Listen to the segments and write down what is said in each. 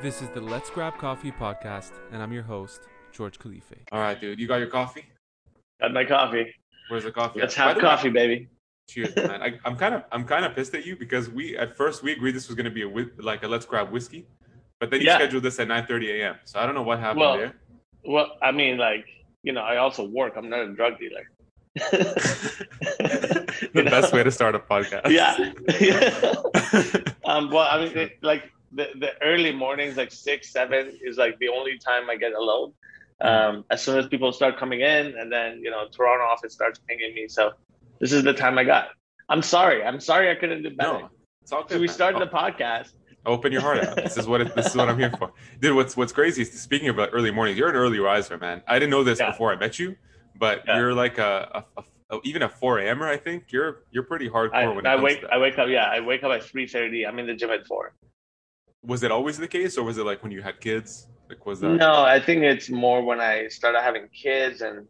This is the Let's Grab Coffee podcast, and I'm your host, George Khalife. All right, dude. You got your coffee? Got my coffee. Where's the coffee? Let's have the way- coffee, baby. Cheers, man. I, I'm kind of I'm kind of pissed at you because we at first we agreed this was going to be a like a let's grab whiskey, but then you Yeah. scheduled this at 9:30 a.m. So I don't know what happened Well, there. Well, I mean, like, you know, I also work. I'm not a drug dealer. the best way to start a podcast. Yeah. yeah. um, well, I mean, it, like the, the early mornings, like six, seven, is like the only time I get alone. Um, as soon as people start coming in, and then you know, Toronto office starts pinging me. So this is the time I got. I'm sorry. I'm sorry I couldn't do better. No, it's all good. so we started Oh, the podcast. Open your heart out. This is what it, this is what I'm here for, dude. What's what's crazy is speaking about early mornings. You're an early riser, man. I didn't know this Yeah. before I met you, but Yeah. you're like a, a, a even a 4 a.m.er. I think you're you're pretty hardcore I, when I wake. I wake up. Yeah, I wake up at three thirty. I'm in the gym at four. Was it always the case, or was it like when you had kids? Like was that? No, I think it's more when I started having kids and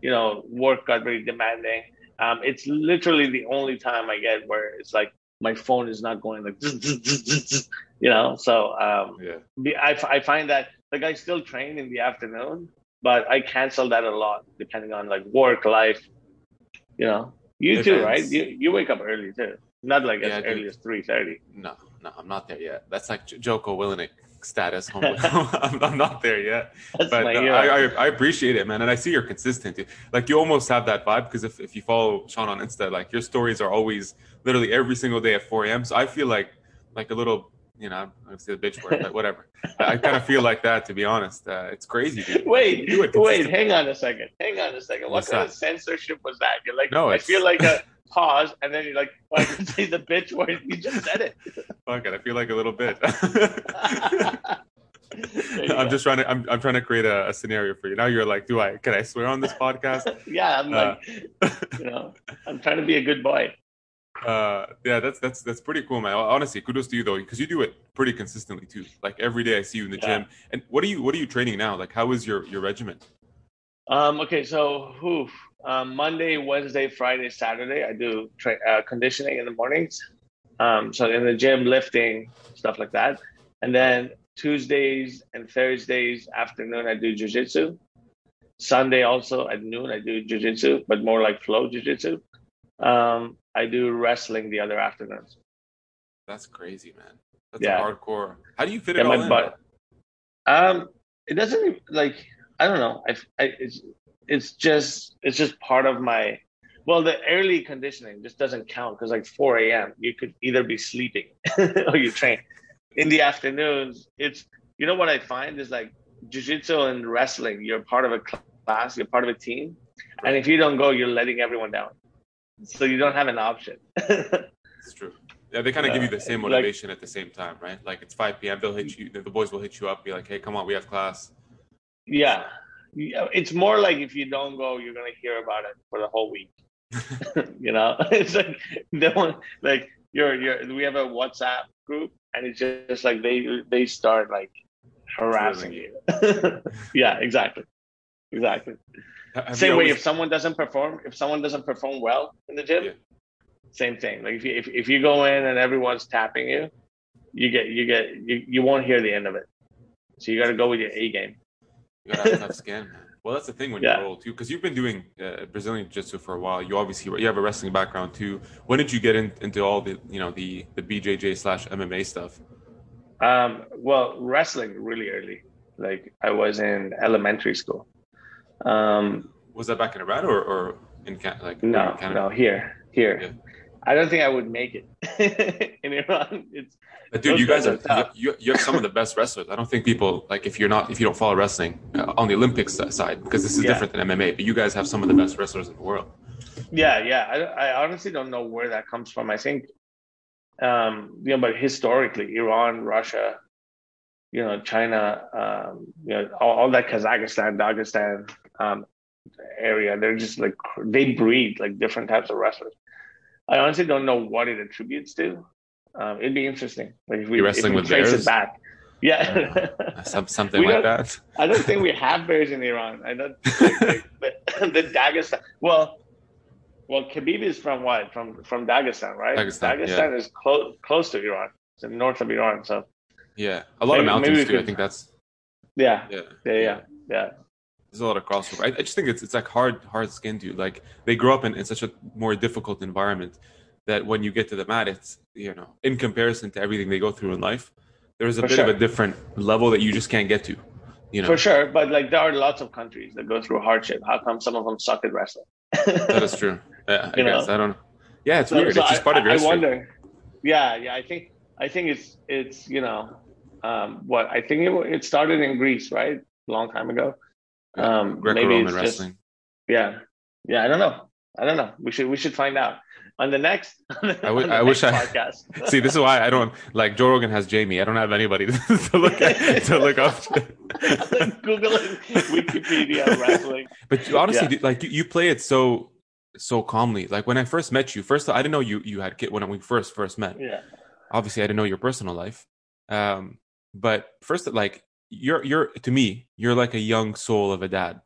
you know work got very demanding. Um, it's literally the only time I get where it's like my phone is not going like you know. So um, Yeah. I, I find that like I still train in the afternoon, but I cancel that a lot depending on like work life. You know, you too, right? You you wake up early too, not like Yeah, as early as three thirty. No, no, I'm not there yet. That's like Jocko Willink status. I'm, I'm not there yet. That's But uh. I, I, I appreciate it, man. And I see you're consistent. Like you almost have that vibe because if, if you follow Sean on Insta, like your stories are always literally every single day at 4 a.m. So I feel like like a little, you know, I'm gonna say the bitch word, but whatever. I kind of feel like that to be honest. Uh, it's crazy, dude. Wait, wait, hang on a second. Hang on a second. What What's kind that? of censorship was that? You're like, No, I feel like a pause, and then you're like, I say the bitch word. You just said it. Fuck it, I feel like a little bit. I'm go. just trying to I'm, I'm trying to create a, a scenario for you. Now you're like, do I can I swear on this podcast? yeah, I'm Uh, like, you know, I'm trying to be a good boy. uh yeah that's that's that's pretty cool man honestly kudos to you though because you do it pretty consistently too like every day i see you in the Yeah. gym and what are you what are you training now like how is your your regimen Um, okay, so oof, um, Monday, Wednesday, Friday, Saturday, I do tra- uh, conditioning in the mornings. Um, so in the gym, lifting stuff like that, and then Tuesdays and Thursdays afternoon, I do jujitsu. Sunday also at noon, I do jujitsu, but more like flow jujitsu. Um, I do wrestling the other afternoons. that's crazy man that's Yeah. hardcore how do you fit it all my in butt. Um, it doesn't like I don't know. I, I it's just it's just part of my. Well, the early conditioning just doesn't count because like 4 a.m. you could either be sleeping or you train. In the afternoons, it's you know what I find is like jujitsu and wrestling. You're part of a class. You're part of a team, and if you don't go, you're letting everyone down. So you don't have an option. it's true yeah they kind of give you the same like- motivation at the same time right like it's 5 p.m they'll hit you the boys will hit you up be like hey come on we have class Yeah. Yeah, It's more like if you don't go, you're gonna hear about it for the whole week. you know, it's like they want like you're you're we have a WhatsApp group and it's just like they they start like harassing you. yeah, exactly. Exactly. Have same you way always- if someone doesn't perform, if someone doesn't perform well in the gym, Yeah. same thing. Like if you if, if you go in and everyone's tapping you, you get you get you, you won't hear the end of it. So you gotta go with your A game. You gotta have skin man well that's the thing when Yeah. you're old too because you've been doing uh, brazilian jiu-jitsu for a while you obviously you have a wrestling background too when did you get in, into all the you know the the bjj slash mma stuff Um, well, wrestling really early. Like I was in elementary school. Um, was that back in iran or, or in Can- like no, in Canada? no, here, here. Yeah. I don't think I would make it in Iran. It's But dude, you guys guys are are tough. you, you have some of the best wrestlers. I don't think people like if you're not if you don't follow wrestling uh, on the Olympics side because this is Yeah. different than MMA. But you guys have some of the best wrestlers in the world. yeah, yeah. I, I honestly don't know where that comes from. I think, um, you know, but historically, Iran, Russia, you know, China, um, you know, all, all that Kazakhstan, Dagestan um, area, they're just like they breed like different types of wrestlers. I honestly don't know what it attributes to. Um, it'd be interesting. Like if we, You're if wrestling we with trace bears? it back. Yeah. Some, something like that. I don't think we have bears in Iran. I don't like, like, the, Dagestan. Well, well, Khabib is from what? From from Dagestan, right? Dagestan, yeah. is close close to Iran. It's in north of Iran. So Yeah, a lot Maybe- of mountains too. I think that's Yeah, yeah, yeah, yeah, yeah. There's a lot of crossover. I, I just think it's it's like hard hard skin dude. Like they grow up in, in such a more difficult environment that when you get to the mat, it's you know in comparison to everything they go through in life, there's a For bit of a different level that you just can't get to. You know, For sure, but like there are lots of countries that go through hardship. How come some of them suck at wrestling? that is true. Yeah, I You guess know? I don't know. Yeah, it's So- weird. so it's just I, part of your I, I history. wonder. Yeah, yeah. I think I think it's it's you know um, what I think it, it started in Greece, right? A long time ago. Um, maybe Greco-Roman just wrestling. yeah, yeah. I don't know. I don't know. We should we should find out on the next. On the, I on the I wish next I- podcast. See, this is why I don't like Joe Rogan has Jamie. I don't have anybody to, to look at, to look up. to. Google it, Wikipedia wrestling. But you, honestly, Yeah. dude, like you, you play it so so calmly. Like when I first met you, first I didn't know you you had kid when we first first met. Yeah, Obviously, I didn't know your personal life. Um, but first, like you're you're to me, you're like a young soul of a dad.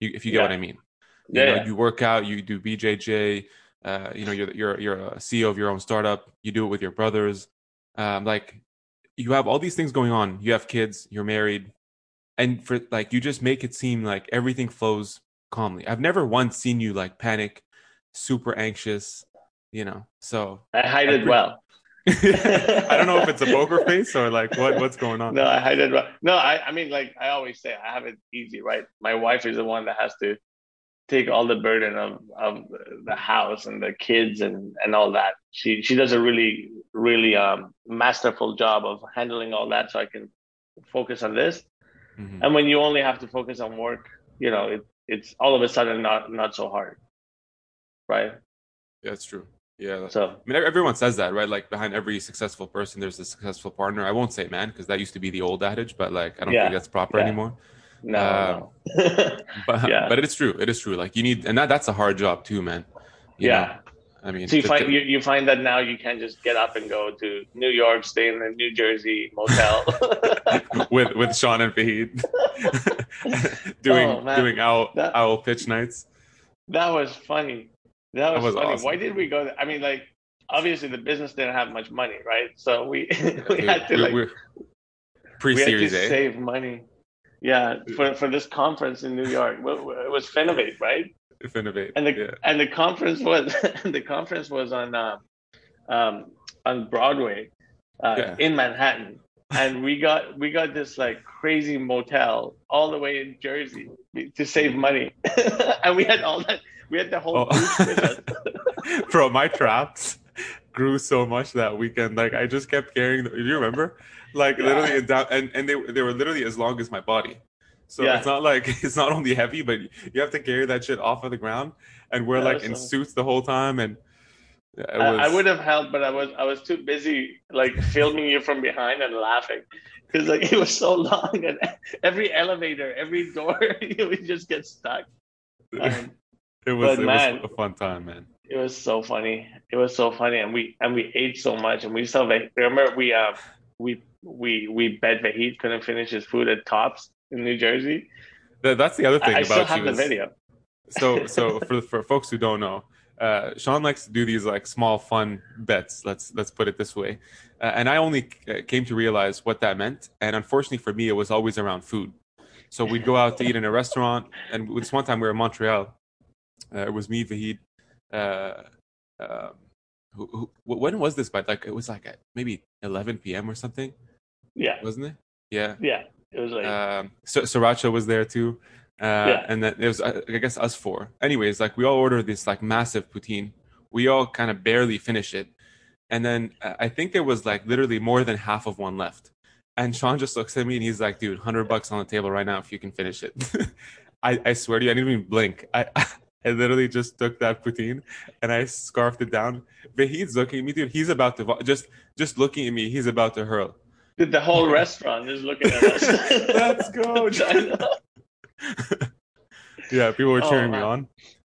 You, if you get Yeah. what I mean. You yeah, know, yeah. you work out, you do BJJ. Uh, you know, you're you're you're a CEO of your own startup. You do it with your brothers. Um, like you have all these things going on. You have kids. You're married, and for like you just make it seem like everything flows calmly. I've never once seen you like panic, super anxious. You know, so I hide it well. I don't know if it's a poker face or like what what's going on. No, I hide it. No, I, I mean, like I always say, I have it easy, right? My wife is the one that has to take all the burden of, of the house and the kids and, and all that. She she does a really really um, masterful job of handling all that, so I can focus on this. Mhm. And when you only have to focus on work, you know, it, it's all of a sudden not not so hard, right? Yeah, it's true. Yeah, So I mean, everyone says that, right? Like behind every successful person, there's a successful partner. I won't say man because that used to be the old adage, but like I don't Yeah, think that's proper yeah. anymore. no, Um, no. But Yeah. but it's true. It is true. Like you need, and that that's a hard job too, man. You yeah. know? I mean, So you find you, you find that now you can just get up and go to New York, stay in the New Jersey motel. with with Sean and Vahid doing Oh, doing owl That- owl pitch nights. that was funny. That was, was funny. awesome. Why did we go there? I mean, like obviously the business didn't have much money, right? So we we had to like we're we had to A. save money. Yeah, for for this conference in New York, it was Finovate, right? Finovate. And the yeah. and the conference was the conference was on uh, um, on Broadway uh, Yeah. in Manhattan, and we got we got this like crazy motel all the way in Jersey to save money, and we had all that we had the whole Oh. group with us. Bro, my traps grew so much that weekend. Like I just kept carrying. Do you remember? Like Yeah. literally down, and and they they were literally as long as my body. So Yeah. it's not like it's not only heavy, but you have to carry that shit off of the ground, and we're Yeah, like in so- suits the whole time, and it I, I would have helped, but I was I was too busy like filming you from behind and laughing because like it was so long and every elevator, every door, you would just get stuck. Um, it was but it man- was a fun time, man. It was so funny. It was so funny, and we and we ate so much, and we still remember we uh we we we bet Vahid couldn't finish his food at Tops in New Jersey. That's the other thing I, I about still have you the is- video. so so for for folks who don't know uh sean likes to do these like small fun bets let's let's put it this way uh, and i only uh, came to realize what that meant and unfortunately for me it was always around food so we'd go out to eat in a restaurant and this one time we were in montreal it was me Vahid, uh, um, who, who, when was this by like it was like at maybe 11 p.m or something Yeah, wasn't it yeah yeah. It was like um, so Sriracha was there too, uh, Yeah. and then it was uh, I guess us four. Anyways, like we all ordered this like massive poutine. We all kind of barely finish it, and then uh, I think there was like literally more than half of one left. And Sean just looks at me and he's like, "Dude, hundred bucks on the table right now if you can finish it." I, I swear to you, I didn't even blink. I I literally just took that poutine and I scarfed it down. Vahid's looking at me, dude. He's about to just just looking at me. He's about to hurl. the whole restaurant is looking at us. Let's go, I. Yeah, people were Oh, cheering me on.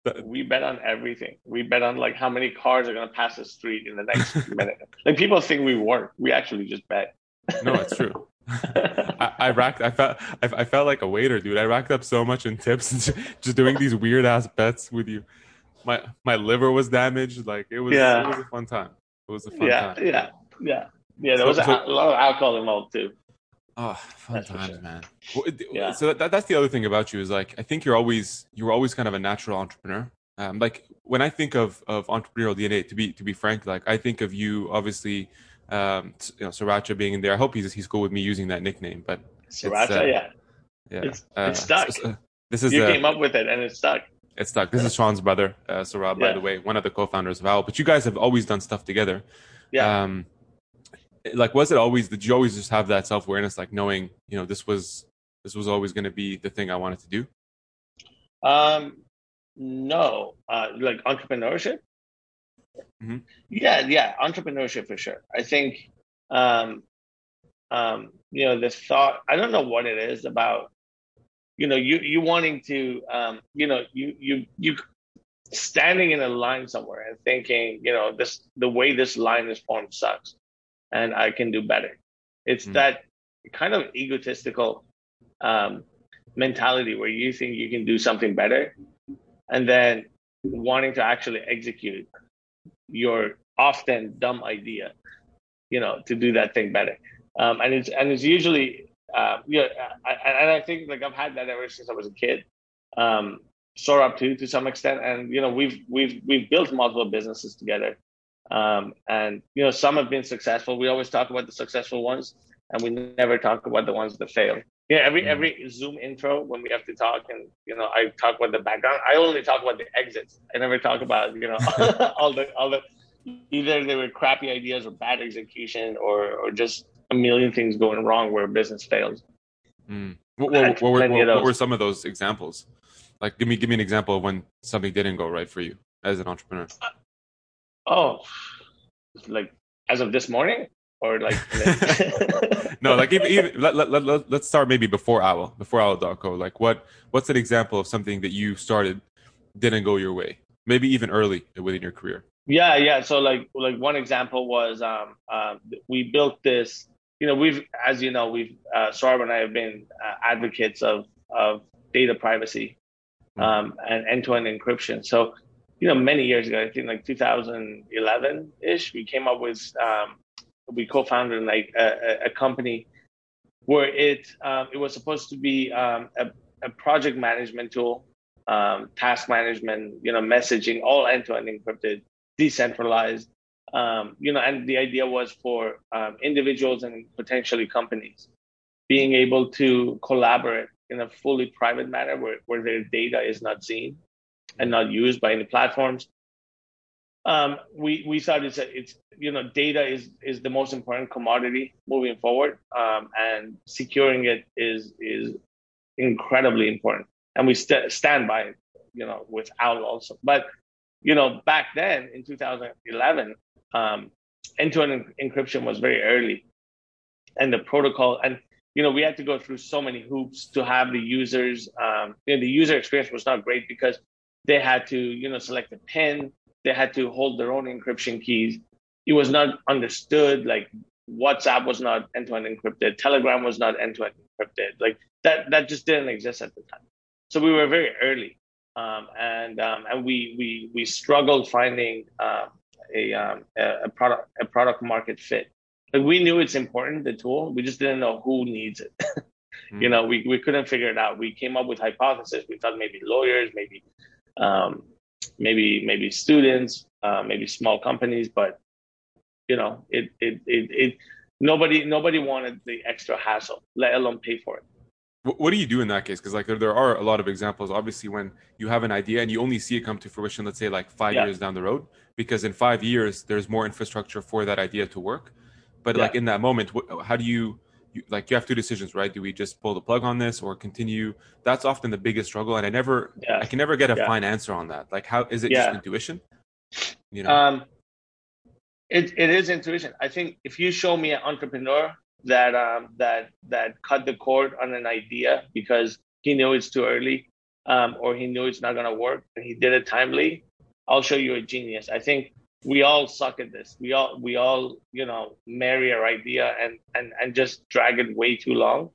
But- we bet on everything. We bet on like how many cars are gonna pass the street in the next minute. Like people think we work. We actually just bet. No, it's true. I, I racked. I felt. I, I felt like a waiter, dude. I racked up so much in tips, just doing these weird ass bets with you. My my liver was damaged. Like it was. Yeah. It was a fun time. It was a fun yeah, time. yeah, yeah. Yeah, there So- was a, so- a lot of alcohol involved too. Oh, fun That's times, sure. man. Well, Yeah. So that, that's the other thing about you is like I think you're always you're always kind of a natural entrepreneur. Um, like when I think of of entrepreneurial DNA, to be to be frank, like I think of you obviously, um, you know, Sriracha being in there. I hope he's he's cool with me using that nickname, but Sriracha, uh, yeah. yeah, It's- it's stuck. so- so- this is You uh, came up with it and it stuck. it's stuck. This is Sean's brother, uh, Sarab, by the way, one of the co-founders of Owl. But you guys have always done stuff together. Yeah. Um, like, was it always? Did you always just have that self awareness, like knowing, you know, this was this was always going to be the thing I wanted to do? Um, no, uh, like entrepreneurship. Mhm. Yeah, yeah, entrepreneurship for sure. I think, um, um, you know, the thought. I don't know what it is about. You know, you you wanting to, um, you know, you you you standing in a line somewhere and thinking, you know, this the way this line is formed sucks, and I can do better. It's Mm. that kind of egotistical um, mentality where you think you can do something better, and then wanting to actually execute your often dumb idea, you know, to do that thing better. Um, and it's and it's usually, uh, yeah, I, I- and I think like I've had that ever since I was a kid. Um, Sorab too, to some extent, and you know, we've we've we've built multiple businesses together, um, and you know, some have been successful. We always talk about the successful ones, and we never talk about the ones that fail. Yeah, every Mm. every Zoom intro when we have to talk, and you know, I talk about the background. I only talk about the exits. I never talk about you know all the all the either they were crappy ideas or bad execution or or just a million things going wrong where business fails. Mm. What, what, what, were, what, what were some of those examples? Like, give me give me an example of when something didn't go right for you as an entrepreneur. Oh, like as of this morning, or like no, like even, even let, let, let, let, let's start maybe before Owl, before Owl.co. Like, what what's an example of something that you started didn't go your way? Maybe even early within your career. Yeah, yeah. So like like one example was um, um we built this. You know, we've as you know we've uh, and I have been uh, advocates of of data privacy um, and end to end encryption. So you know, many years ago, I think like 2011 ish, we came up with um, we co-founded like a, a- company where it um, it was supposed to be um, a, a project management tool, um, task management, you know, messaging, all end to end encrypted decentralized. Um, you know, and the idea was for um, individuals and potentially companies being able to collaborate in a fully private manner where, where their data is not seen and not used by any platforms. Um, we we thought it's it's you know data is is the most important commodity moving forward, um, and securing it is is incredibly important, and we st- stand by it. You know, with also, but you know, back then in 2011, um, end-to-end encryption was very early, and the protocol, and you know, we had to go through so many hoops to have the users. Um, you know, the user experience was not great because they had to, you know, select a PIN, they had to hold their own encryption keys. It was not understood. Like WhatsApp was not end-to-end encrypted, Telegram was not end-to-end encrypted. Like that, that just didn't exist at the time. So we were very early um, and um, and we we we struggled finding um, a, um, a product a product market fit. Like we knew it's important, the tool. We just didn't know who needs it. Mm. You know, we we couldn't figure it out. We came up with hypotheses. We thought maybe lawyers, maybe um, maybe maybe students, uh, maybe small companies, but you know, it it it, it nobody nobody wanted the extra hassle, let alone pay for it. What, do you do in that case? Because like there, there are a lot of examples. Obviously, when you have an idea and you only see it come to fruition, let's say like five Yeah. years down the road, because in five years there's more infrastructure for that idea to work. But Yeah. like in that moment, how do you, you like you have two decisions, right? Do we just pull the plug on this or continue? That's often the biggest struggle, and I never, Yeah. I can never get a Yeah. fine answer on that. Like, how is it Yeah. just intuition? You know, Um, it it is intuition. I think if you show me an entrepreneur that um, that that cut the cord on an idea because he knew it's too early, um, or he knew it's not gonna work, and he did it timely, I'll show you a genius. I think we all suck at this. We all we all you know marry our idea and and and just drag it way too long.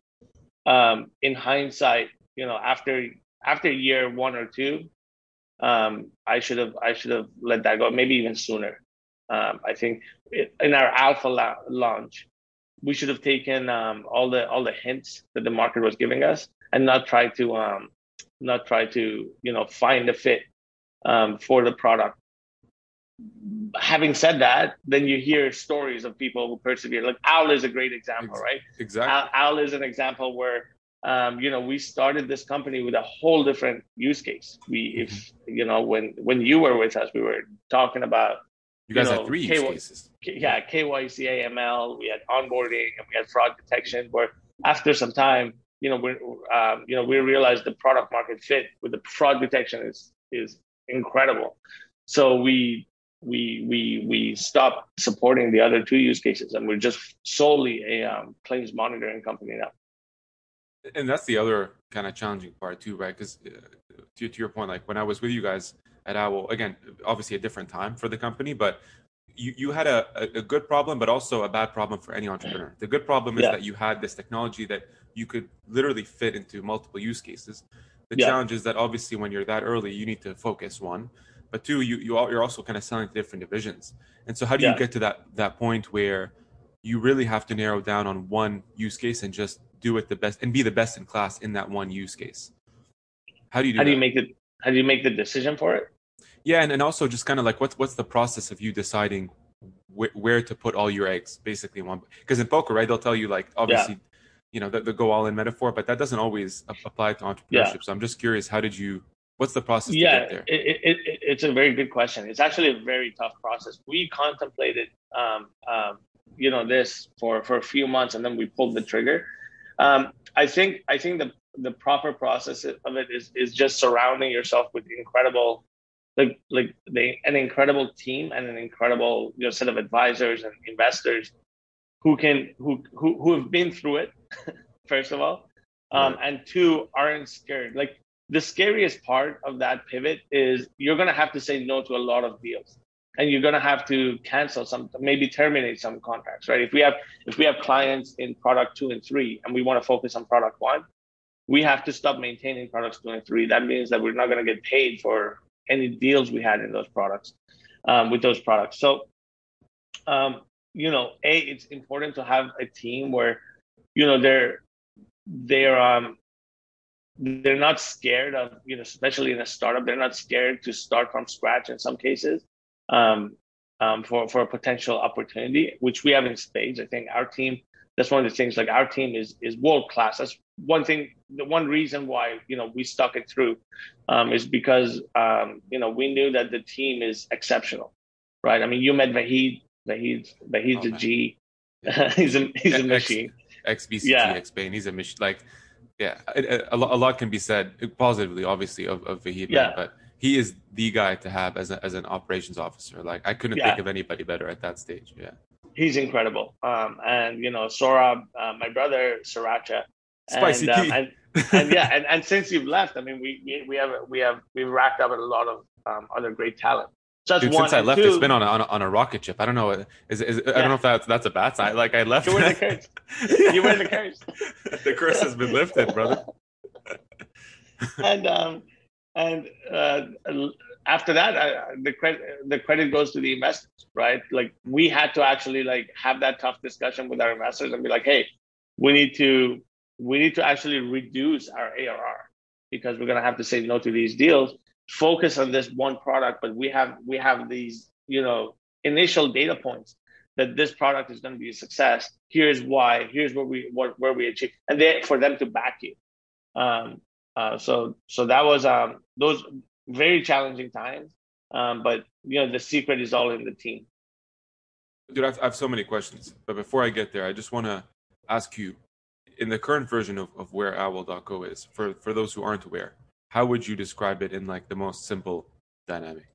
Um, in hindsight, you know, after after year one or two, um, I should have I should have let that go, maybe even sooner. Um, I think in our alpha la- launch, we should have taken um, all the all the hints that the market was giving us and not try to um, not try to you know find a fit um, for the product. Having said that, then you hear stories of people who persevere. Like Owl is a great example, right? Exactly. Owl, Owl is an example where um, you know we started this company with a whole different use case. We, if Mm-hmm. you know, when when you were with us, we were talking about You guys you had know, three K- use cases. yeah, KYC, AML, we had onboarding, and we had fraud detection. Where after some time, you know, we um, you know we realized the product market fit with the fraud detection is is incredible. So we we we we stopped supporting the other two use cases, and we're just solely a um, claims monitoring company now. and that's the other kind of challenging part too, right? Because uh, to, to your point, like when I was with you guys at Owl, again, obviously a different time for the company, but you, you had a, a, a good problem, but also a bad problem for any entrepreneur. The good problem is Yeah. that you had this technology that you could literally fit into multiple use cases. The Yeah. challenge is that obviously when you're that early, you need to focus one, but two, you, you al- you're also kind of selling to different divisions. And so how do you get to that that point where you really have to narrow down on one use case and just do it the best and be the best in class in that one use case? How do you do How do you make the how do you make the decision for it? yeah, and, and also just kind of like what's what's the process of you deciding wh- where to put all your eggs basically in one because in poker right they'll tell you like obviously you know the, the go all in metaphor but that doesn't always apply to entrepreneurship so i'm just curious how did you what's the process yeah, to get there it, it, it, it's a very good question. It's actually a very tough process. We contemplated, um, um, you know, this for for a few months, and then we pulled the trigger. Um, I think I think the the proper process of it is is just surrounding yourself with incredible, like like the, an incredible team and an incredible you know set of advisors and investors who can who who who have been through it, first of all, um, and two aren't scared. Like the scariest part of that pivot is you're going to have to say no to a lot of deals and you're going to have to cancel some maybe terminate some contracts right? If we have if we have clients in product 2 and 3 and we want to focus on product 1 we have to stop maintaining products 2 and 3 that means that we're not going to get paid for any deals we had in those products um, with those products. So um, you know a it's important to have a team where you know they're they're um they're not scared of you know especially in a startup they're not scared to start from scratch in some cases um, um, for for a potential opportunity which we have in spades i think our team that's one of the things like our team is is world class that's one thing the one reason why you know we stuck it through um, is because um, you know we knew that the team is exceptional right? I mean you met vahid vahid vahid's Oh, a g. He's a he's a machine. ex-BCG Yeah. x Bain, he's a mission like yeah a, a lot can be said positively obviously of, of Vahid, Yeah. but he is the guy to have as, a, as an operations officer like i couldn't Yeah. think of anybody better at that stage yeah he's incredible. Um, and you know, Sorab, uh, my brother Sriracha, Spicy and, um, and, and yeah, and, and since you've left, I mean, we we, we have we have we've racked up a lot of um, other great talent. So Dude, one. since I left, two, it's been on a, on a, on a rocket ship. I don't know. Is, is, I don't know if that's that's a bad sign. Like I left. You were the curse. You were the curse. the curse has been lifted, brother. and um, and uh, after that, I, the credit the credit goes to the investors, right? Like we had to actually like have that tough discussion with our investors and be like, hey, we need to we need to actually reduce our ARR because we're gonna have to say no to these deals. Focus on this one product, but we have we have these you know initial data points that this product is going to be a success. Here's why. Here's where we what where we achieve, and then for them to back you. Um, uh, so so that was um, those very challenging times. Um, but you know the secret is all in the team. Dude, I've, I have so many questions. But before I get there, I just want to ask you in the current version of, of where owl.co is, for, for those who aren't aware, how would you describe it in like the most simple dynamic?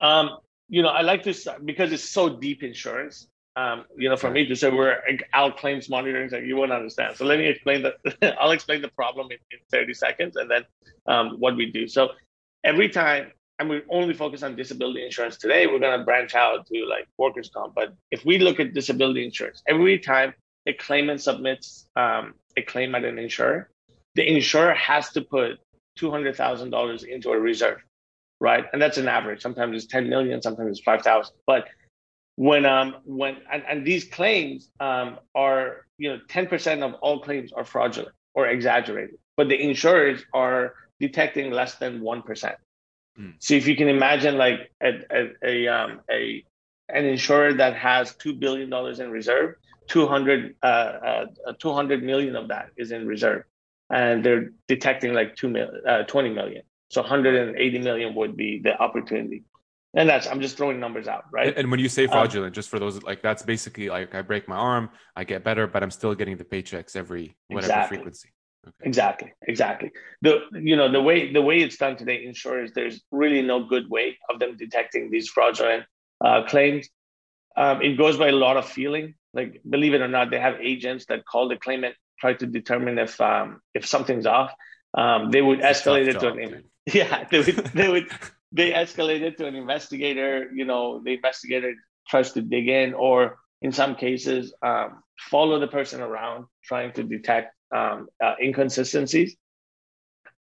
Um, you know, I like start because it's so deep insurance. Um, you know, for me to say we're out claims monitoring, like you won't understand. So let me explain the. I'll explain the problem in, in 30 seconds, and then um, what we do. So every time, and we only focus on disability insurance today. We're going to branch out to like workers' comp. But if we look at disability insurance, every time a claimant submits um, a claim at an insurer, the insurer has to put two hundred thousand dollars into a reserve right? And that's an average. Sometimes it's 10 million, sometimes it's 5,000. But when um when and, and these claims um are you know 10% of all claims are fraudulent or exaggerated but the insurers are detecting less than 1% mm. so if you can imagine like a a, a um a an insurer that has 2 billion dollars in reserve 200 uh, uh 200 million of that is in reserve and they're detecting like 2 million uh, 20 million so 180 million would be the opportunity and that's I'm just throwing numbers out, right? And when you say um, fraudulent, um, just for those like that's basically like I break my arm, I get better, but I'm still getting the paychecks every whatever exactly. frequency. Okay. Exactly, exactly. The you know the way the way it's done today, insurers there's really no good way of them detecting these fraudulent uh, claims. Um, it goes by a lot of feeling. Like believe it or not, they have agents that call the claimant, try to determine if um, if something's off. Um, they would it's escalate it to an dude. yeah they would they would they escalate it to an investigator. You know, the investigator tries to dig in, or in some cases, um, follow the person around trying to detect um, uh, inconsistencies.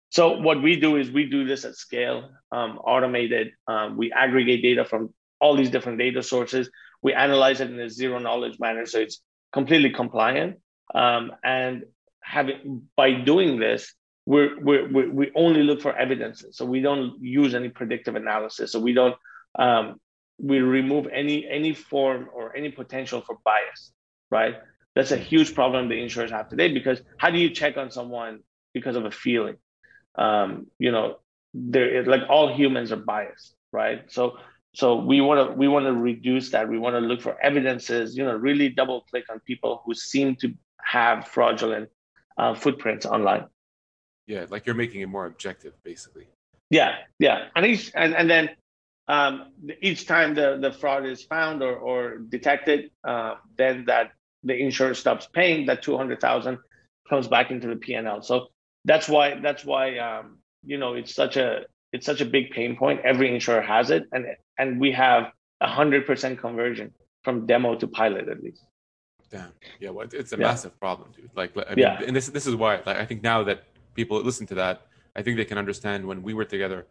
So what we do is we do this at scale, um, automated. Um, we aggregate data from all these different data sources. We analyze it in a zero knowledge manner, so it's completely compliant. Um, and having by doing this, we're, we're, we only look for evidence. So we don't use any predictive analysis. So we don't, um, we remove any, any form or any potential for bias, right? That's a huge problem the insurers have today because how do you check on someone because of a feeling? Um, you know, there like all humans are biased, right? So so we want to we want to reduce that. We want to look for evidences. You know, really double click on people who seem to have fraudulent uh, footprints online. Yeah, like you're making it more objective, basically. Yeah, yeah, and each and and then um, each time the the fraud is found or or detected, uh, then that the insurer stops paying. That two hundred thousand comes back into the PNL. So that's why that's why um, you know it's such a it's such a big pain point. Every insurer has it, and and we have a hundred percent conversion from demo to pilot at least. Damn. Yeah, well, it's a yeah. massive problem, dude. Like, I mean, yeah. and this this is why. Like, I think now that people listen to that, I think they can understand when we were together.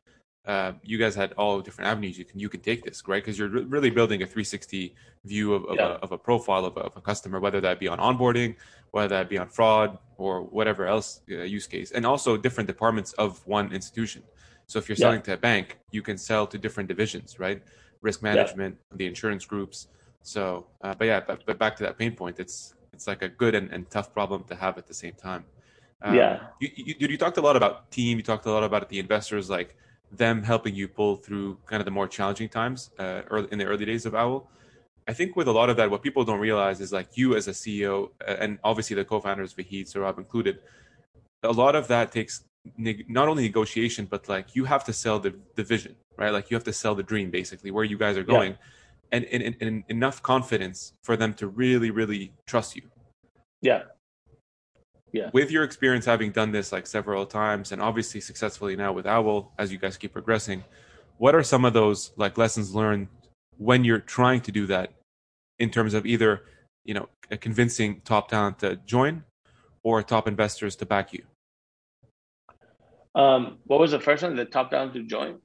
Uh, you guys had all different avenues you can you can take this right because you're re- really building a 360 view of, of, yeah. a, of a, profile of a, of a, customer whether that be on onboarding whether that be on fraud or whatever else uh, use case and also different departments of one institution so if you're selling yeah. to a bank you can sell to different divisions right risk management yeah. the insurance groups so uh, but yeah but, but back to that pain point it's it's like a good and, and tough problem to have at the same time um, yeah. You, you, you talked a lot about team. You talked a lot about the investors, like them helping you pull through kind of the more challenging times uh, early, in the early days of Owl. I think with a lot of that, what people don't realize is like you as a CEO, and obviously the co-founders, Vahid, Saurabh included, a lot of that takes neg- not only negotiation, but like you have to sell the, the vision, right? Like you have to sell the dream, basically, where you guys are going, yeah. And, and, and enough confidence for them to really, really trust you. Yeah yeah. With your experience having done this like several times and obviously successfully now with Owl as you guys keep progressing, what are some of those like lessons learned when you're trying to do that in terms of either, you know, convincing top talent to join or top investors to back you? Um, what was the first one? The top down to join?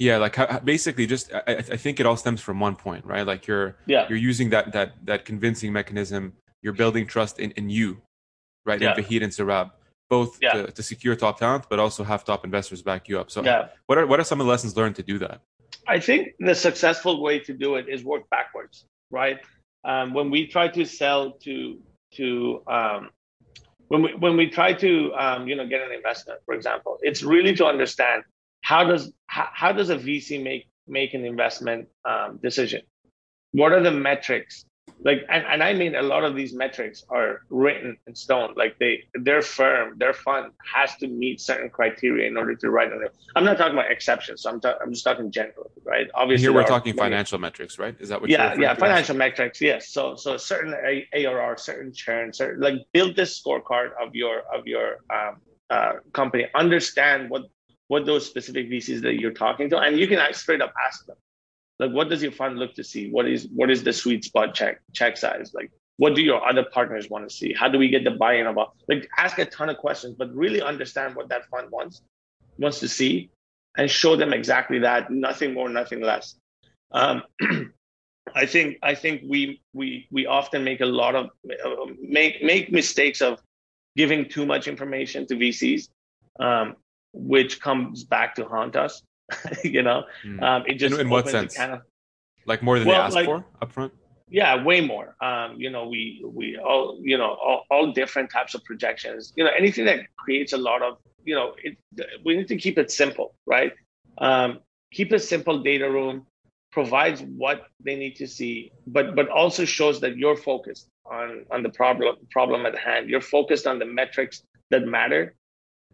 Yeah, like how, basically, just I, I, think it all stems from one point, right? Like you're yeah. you're using that that that convincing mechanism. You're building trust in, in you right? Yeah. In Vahid and Saurabh, both yeah. to, to, secure top talent, but also have top investors back you up. So, yeah. what are what are some of the lessons learned to do that? I think the successful way to do it is work backwards, right? Um, when we try to sell to to um, when we when we try to um, you know get an investment, for example, it's really to understand how does how, how does a VC make make an investment um, decision? What are the metrics? Like and, and i mean a lot of these metrics are written in stone. Like they their firm. Their fund has to meet certain criteria in order to write on it. I'm not talking about exceptions. So i'm, ta- I'm just talking general right? Obviously here we're talking financial metrics right? Is that what yeah yeah financial metrics yes. So so certain A- arr certain churn certain like build this scorecard of your of your um, uh, company. Understand what what those specific vcs that you're talking to and you can straight up ask them. Like what does your fund look to see? What is what is the sweet spot check check size? Like what do your other partners want to see? How do we get the buy-in about like ask a ton of questions but really understand what that fund wants wants to see and show them exactly that nothing more nothing less. Um, I think I think we we we often make a lot of uh, make make mistakes of giving too much information to VCs, um, which comes back to haunt us. you know, mm. um, it just in, in what sense? Kind of, like more than well, they asked like, for upfront. Yeah, way more. Um, you know, we we all you know all, all different types of projections. You know, anything that creates a lot of you know, it, we need to keep it simple, right? Um, keep a simple data room provides what they need to see, but but also shows that you're focused on on the problem problem at hand. You're focused on the metrics that matter,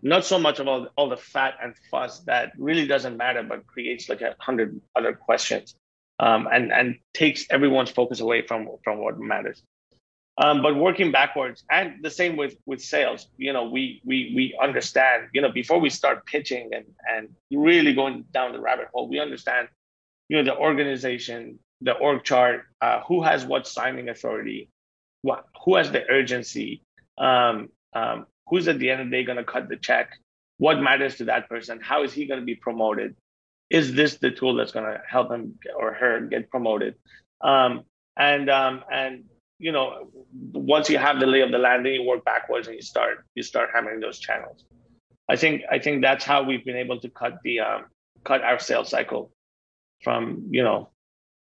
not so much of all, all the fat and fuss that really doesn't matter, but creates like a hundred other questions, um, and and takes everyone's focus away from from what matters. Um, but working backwards, and the same with with sales. You know, we we we understand. You know, before we start pitching and and really going down the rabbit hole, we understand you know the organization the org chart uh, who has what signing authority what who has the urgency um, um, who's at the end of the day going to cut the check? What matters to that person? How is he going to be promoted? Is this the tool that's going to help him or her get promoted? Um, and um, and you know once you have the lay of the land then you work backwards and you start you start hammering those channels. I think i think that's how we've been able to cut the um, cut our sales cycle from you know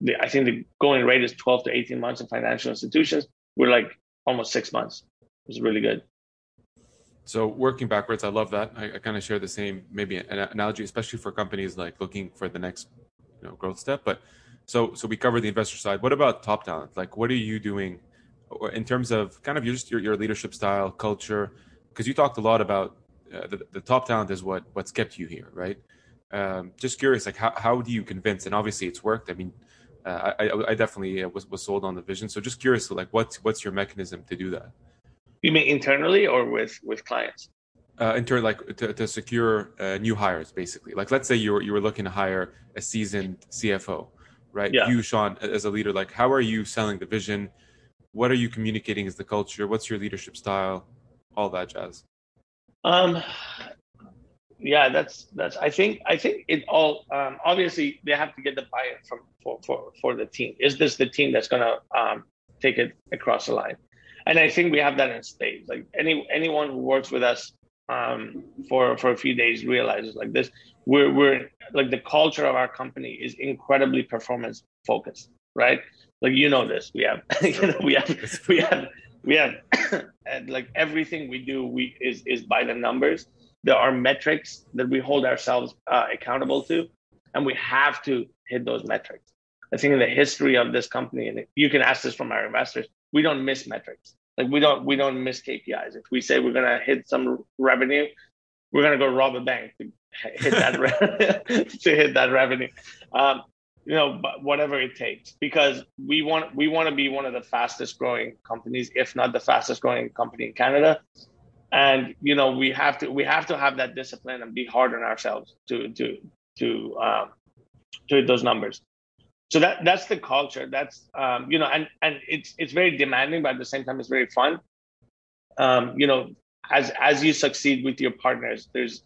the, i think the going rate is 12 to 18 months in financial institutions. We're like almost six months. It's really good so working backwards i love that i, I kind of share the same maybe an analogy especially for companies like looking for the next you know growth step but so so we covered the investor side what about top talent like what are you doing in terms of kind of your just your, your leadership style culture because you talked a lot about uh, the, the top talent is what what's kept you here right um, just curious, like how, how do you convince? And obviously, it's worked. I mean, uh, I, I definitely uh, was was sold on the vision. So just curious, like what's what's your mechanism to do that? You mean internally or with with clients? Uh, in turn, like to, to secure uh, new hires, basically. Like let's say you were you were looking to hire a seasoned CFO, right? Yeah. You, Sean, as a leader, like how are you selling the vision? What are you communicating as the culture? What's your leadership style? All that jazz. Um, yeah that's that's i think i think it all um, obviously they have to get the buy-in from for, for for the team is this the team that's to um, take it across the line and i think we have that in spades. Like any anyone who works with us um, for for a few days realizes like this we're we're like the culture of our company is incredibly performance focused right? Like you know this. We have you know we have we have we have like everything we do we is is by the numbers. There are metrics that we hold ourselves uh, accountable to, and we have to hit those metrics. I think in the history of this company, and you can ask this from our investors, we don't miss metrics. Like we don't we don't miss KPIs. If we say we're gonna hit some revenue, we're gonna go rob a bank to hit that re- to hit that revenue. Um, you know, but whatever it takes, because we want we want to be one of the fastest growing companies, if not the fastest growing company in Canada and you know we have to we have to have that discipline and be hard on ourselves to to to um, to hit those numbers so that that's the culture. That's um, you know and and it's it's very demanding but at the same time it's very fun. Um, you know as as you succeed with your partners there's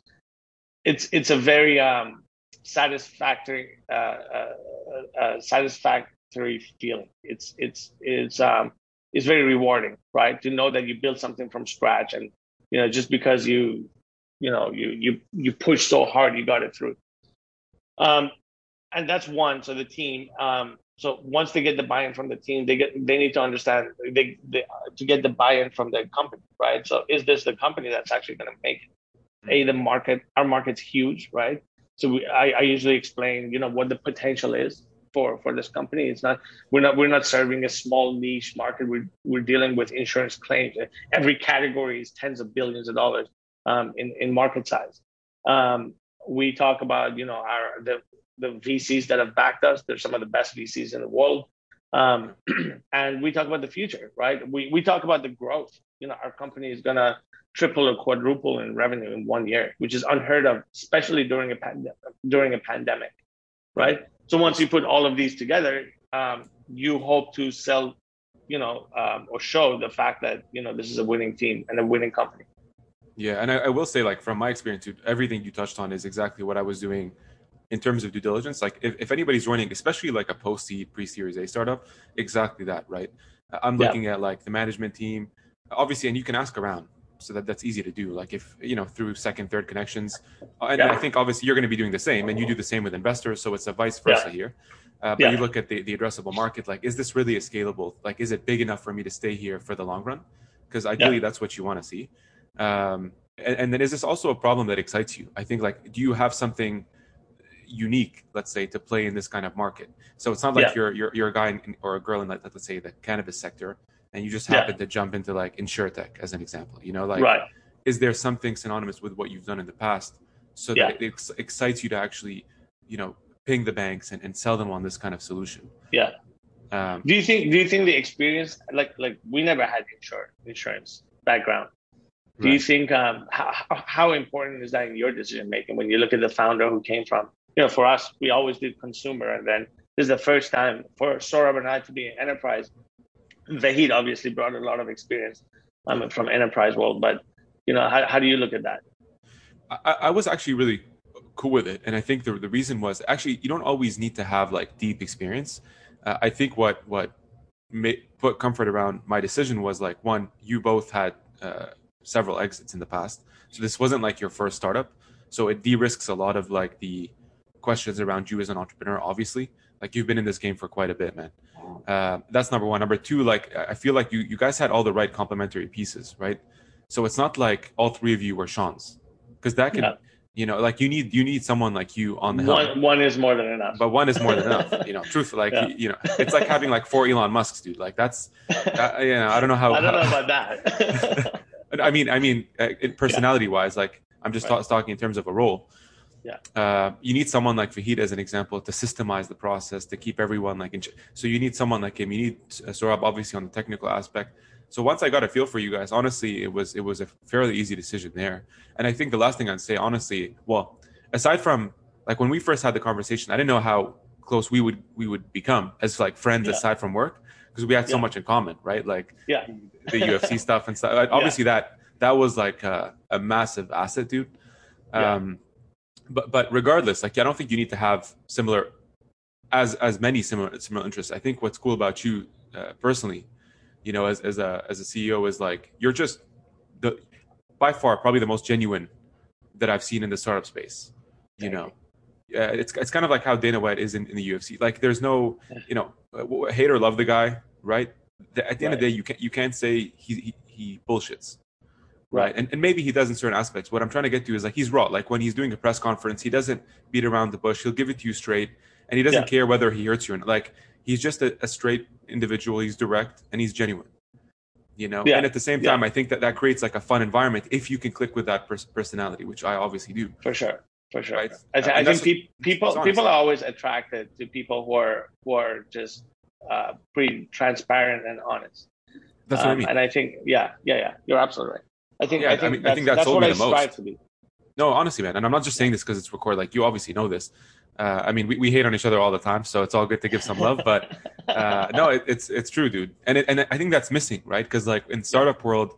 it's it's a very um, satisfactory uh, uh, uh, satisfactory feeling. It's it's it's um it's very rewarding right? To know that you build something from scratch and you know just because you you know you you you push so hard you got it through. Um and that's one so the team um so once they get the buy-in from the team they get they need to understand they, they to get the buy-in from the company right so is this the company that's actually going to make it a the market our market's huge right so we, I, I usually explain you know what the potential is for for this company. It's not we're not we're not serving a small niche market. We're we're dealing with insurance claims. Every category is tens of billions of dollars um, in in market size. Um, we talk about you know our the the VCs that have backed us. They're some of the best VCs in the world. Um, and we talk about the future, right? We we talk about the growth. You know, our company is gonna triple or quadruple in revenue in one year, which is unheard of, especially during a pandemic. During a pandemic, right? So once you put all of these together, um, you hope to sell, you know, um, or show the fact that you know this is a winning team and a winning company. Yeah, and I, I will say, like from my experience, everything you touched on is exactly what I was doing in terms of due diligence. Like if, if anybody's running, especially like a post seed, pre Series A startup, exactly that, right? I'm looking yeah. at like the management team, obviously, and you can ask around. So that that's easy to do. Like if you know through second, third connections, uh, and yeah. I think obviously you're going to be doing the same, and you do the same with investors. So it's a vice versa yeah. here. Uh, but you look at the, the addressable market, like is this really a scalable? Like is it big enough for me to stay here for the long run? Because ideally that's what you want to see. Um, and, and then is this also a problem that excites you? I think like do you have something unique, let's say, to play in this kind of market. So it's not like yeah. you're, you're you're a guy in, or a girl in like let's say the cannabis sector, and you just happen yeah. to jump into like insurtech as an example. You know, like right. is there something synonymous with what you've done in the past, so yeah. that it ex- excites you to actually, you know, ping the banks and, and sell them on this kind of solution? Yeah. Um, do you think? Do you think the experience, like like we never had insurance insurance background. Do right. you think um, how, how important is that in your decision making when you look at the founder who came from you know, for us, we always did consumer, and then this is the first time for Saurabh and I to be in enterprise. Vahid obviously brought a lot of experience um, from enterprise world, but you know, how, how do you look at that? I, I was actually really cool with it, and I think the the reason was actually you don't always need to have like deep experience. Uh, I think what what put comfort around my decision was like one, you both had uh, several exits in the past, so this wasn't like your first startup, so it de-risks a lot of like the questions around you as an entrepreneur obviously. Like you've been in this game for quite a bit man. Uh, that's number one. Number two like i feel like you you guys had all the right complementary pieces right? So it's not like all three of you were sean's because that can yeah. you know like you need you need someone like you on the one, one is more than enough. But one is more than enough you know truth like yeah. you know it's like having like four elon musks dude. Like that's uh, you know i don't know how i don't know about that. I mean i mean uh, personality wise like i'm just right. talking in terms of a role yeah. Uh, you need someone like Vahid as an example to systemize the process to keep everyone like in. Ch- so you need someone like him. You need uh, Saurabh obviously on the technical aspect. So once I got a feel for you guys, honestly, it was it was a fairly easy decision there. And I think the last thing I'd say, honestly, well, aside from like when we first had the conversation, I didn't know how close we would we would become as like friends yeah. aside from work because we had so yeah. much in common, right? Like yeah, the UFC stuff and stuff. Obviously, that that was like a, a massive asset, dude. Um, but but regardless, like I don't think you need to have similar as as many similar similar interests. I think what's cool about you uh, personally, you know, as as a as a CEO is like you're just the by far probably the most genuine that I've seen in the startup space. You know, uh, it's it's kind of like how Dana White is in, in the UFC. Like there's no, you know, uh, hate or love the guy, right? At the end of the day, you can't you can't say he he, he bullshits right? And, and maybe he does in certain aspects. What I'm trying to get to is like he's raw. Like when he's doing a press conference, he doesn't beat around the bush. He'll give it to you straight, and he doesn't yeah. care whether he hurts you or not. Like he's just a, a, straight individual. He's direct and he's genuine. You know, yeah. and at the same time, yeah. I think that that creates like a fun environment if you can click with that pers- personality, which I obviously do. For sure, for sure. Right? I, th- I think pe- people people are always attracted to people who are who are just uh, pretty transparent and honest. That's um, what I um, mean. And I think, yeah, yeah, yeah, you're absolutely right. I think yeah, I think, I, mean, I think that's, that's what I strive to be. No, honestly, man, and I'm not just saying this because it's recorded. Like you obviously know this. Uh, I mean, we, we hate on each other all the time, so it's all good to give some love. But uh, no, it, it's it's true, dude. And it, and I think that's missing, right? Because like in startup world,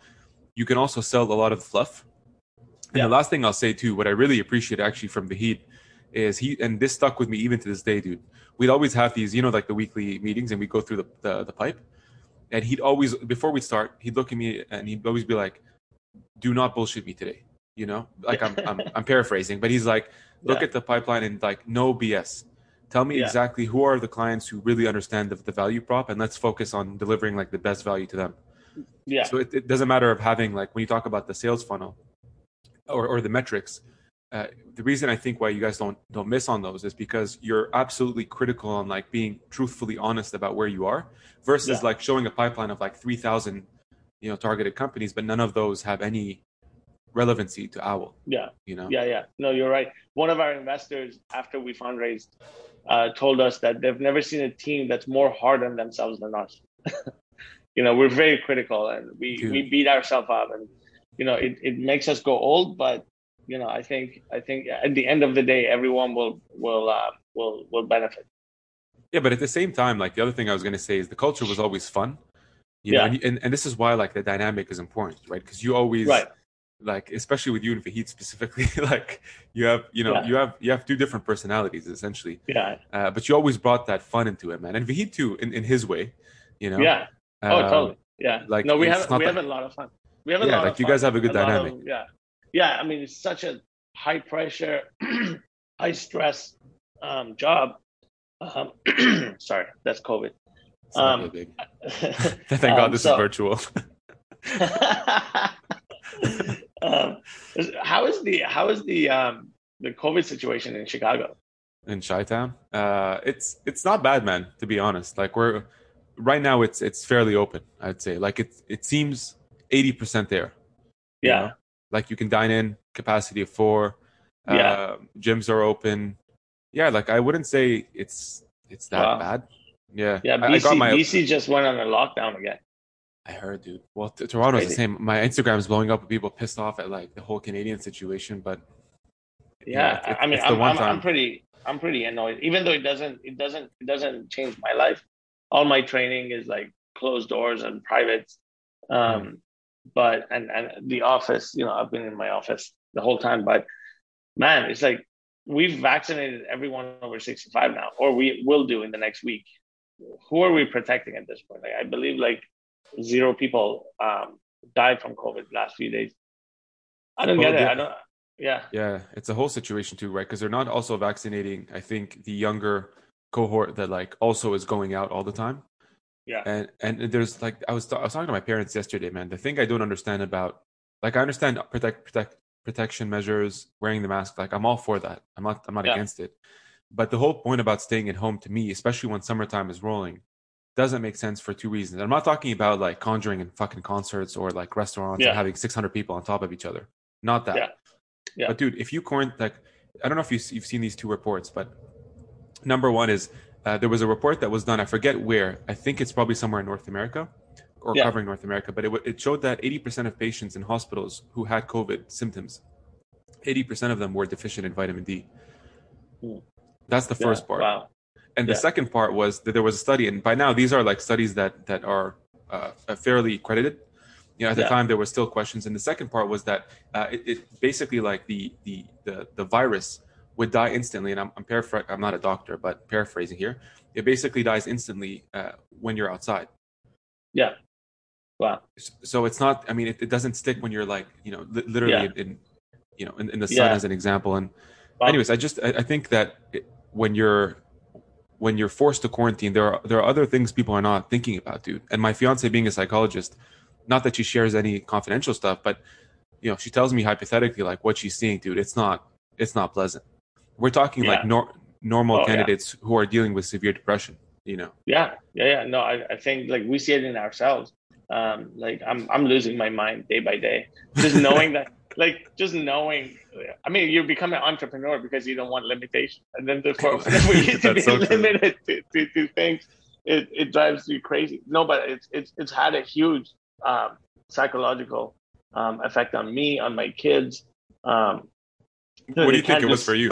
you can also sell a lot of fluff. And yeah. the last thing I'll say too, what I really appreciate actually from Vahid is he and this stuck with me even to this day, dude. We'd always have these, you know, like the weekly meetings, and we go through the, the the pipe. And he'd always before we'd start, he'd look at me and he'd always be like, do not bullshit me today. You know, like I'm, I'm, I'm paraphrasing, but he's like, look yeah. at the pipeline and like, no BS. Tell me yeah. exactly who are the clients who really understand the, the, value prop, and let's focus on delivering like the best value to them. Yeah. So it, it doesn't matter of having like when you talk about the sales funnel or, or the metrics. Uh, the reason I think why you guys don't don't miss on those is because you're absolutely critical on like being truthfully honest about where you are versus yeah. like showing a pipeline of like three thousand you know targeted companies but none of those have any relevancy to owl yeah. you know? Yeah yeah. No you're right. One of our investors after we fundraised uh, told us that they've never seen a team that's more hard on themselves than us. You know we're very critical and we Dude. we beat ourselves up and you know it, it makes us go old but you know i think i think at the end of the day everyone will will uh, will will benefit. Yeah but at the same time like the other thing i was going to say is the culture was always fun you yeah. know, and, and, and this is why like the dynamic is important, right? Because you always right. like especially with you and Vahid specifically, like you have you know Yeah. you have you have two different personalities essentially, Yeah. uh, but you always brought that fun into it, man. And Vahid too, in, in his way, you know. Yeah. Oh, Um, totally. Yeah. like, no, we have we have a lot of fun. We have a lot. Yeah, lot like, you fun. guys have a good lot dynamic. of- yeah. Yeah. I mean, it's such a high pressure, high stress um, job. Um, sorry, that's COVID. Um, really. Thank God um, this so- is virtual. um, how is the how is the um, the COVID situation in Chicago? in Chi-Town. Uh, it's it's not bad, man. To be honest, like we're right now, it's it's fairly open. I'd say like it it seems eighty percent there. you Yeah. know? like you can dine in, capacity of four. Yeah. Uh, gyms are open. Yeah, like I wouldn't say it's it's that Wow. bad. Yeah, Yeah, I, I BC, got my. BC just went on a lockdown again. I heard, dude. Well, t- Toronto's the same. My Instagram is blowing up with people pissed off at like the whole Canadian situation, but Yeah, it's- I mean, I'm, I'm, I'm pretty, I'm pretty annoyed. Even though it doesn't, it doesn't, it doesn't change my life. All my training is like closed doors and private. Um, Mm. but and and the office, you know, I've been in my office the whole time. But man, it's like we've vaccinated everyone over 65 now, or we will do in the next week. Who are we protecting at this point? Like, I believe like zero people um, died from COVID last few days. I don't Well, get it. yeah. I don't. Yeah. Yeah, it's a whole situation too, right? Because they're not also vaccinating. I think the younger cohort that like also is going out all the time. Yeah. And and there's like I was I was talking to my parents yesterday, man. The thing I don't understand about like I understand protect protect protection measures, wearing the mask. Like I'm all for that. I'm not I'm not Yeah. against it. But the whole point about staying at home to me, especially when summertime is rolling, doesn't make sense for two reasons. I'm not talking about like conjuring and fucking concerts or like restaurants Yeah. and having 600 people on top of each other. Not that. Yeah. Yeah. But dude, if you quarant like, I don't know if you, you've seen these two reports, but number one is uh, there was a report that was done. I forget where. I think it's probably somewhere in North America or Yeah. covering North America. But it, w- it showed that 80% of patients in hospitals who had COVID symptoms, 80% of them were deficient in vitamin D. That's the Yeah, first part. Wow. And the Yeah. second part was that there was a study, and by now these are like studies that that are uh, fairly credited. You know, at the Yeah. time there were still questions. And the second part was that uh, it, it basically like the the the the virus would die instantly. And I'm I'm, paraphr- I'm not a doctor, but paraphrasing here, it basically dies instantly uh, when you're outside. Yeah. Wow. So it's not. I mean, it, it doesn't stick when you're like you know li- literally Yeah. in, you know in, in the sun Yeah. as an example. And Wow. anyways, I just I, I think that it, when you're when you're forced to quarantine, there are there are other things people are not thinking about, dude. And my fiance, being a psychologist, not that she shares any confidential stuff, but you know, she tells me hypothetically like what she's seeing, dude. It's not it's not pleasant. We're talking like nor- normal Oh, yeah. candidates who are dealing with severe depression. You know, Yeah. Yeah. Yeah. No, I, I think like we see it in ourselves. Um, like I'm I'm losing my mind day by day. Just knowing that like just knowing I mean you become an entrepreneur because you don't want limitation. And then the for you to be so limited to, to, to things it, it drives you crazy. No, but it's it's it's had a huge um psychological um effect on me, on my kids. Um what do you think it was for you?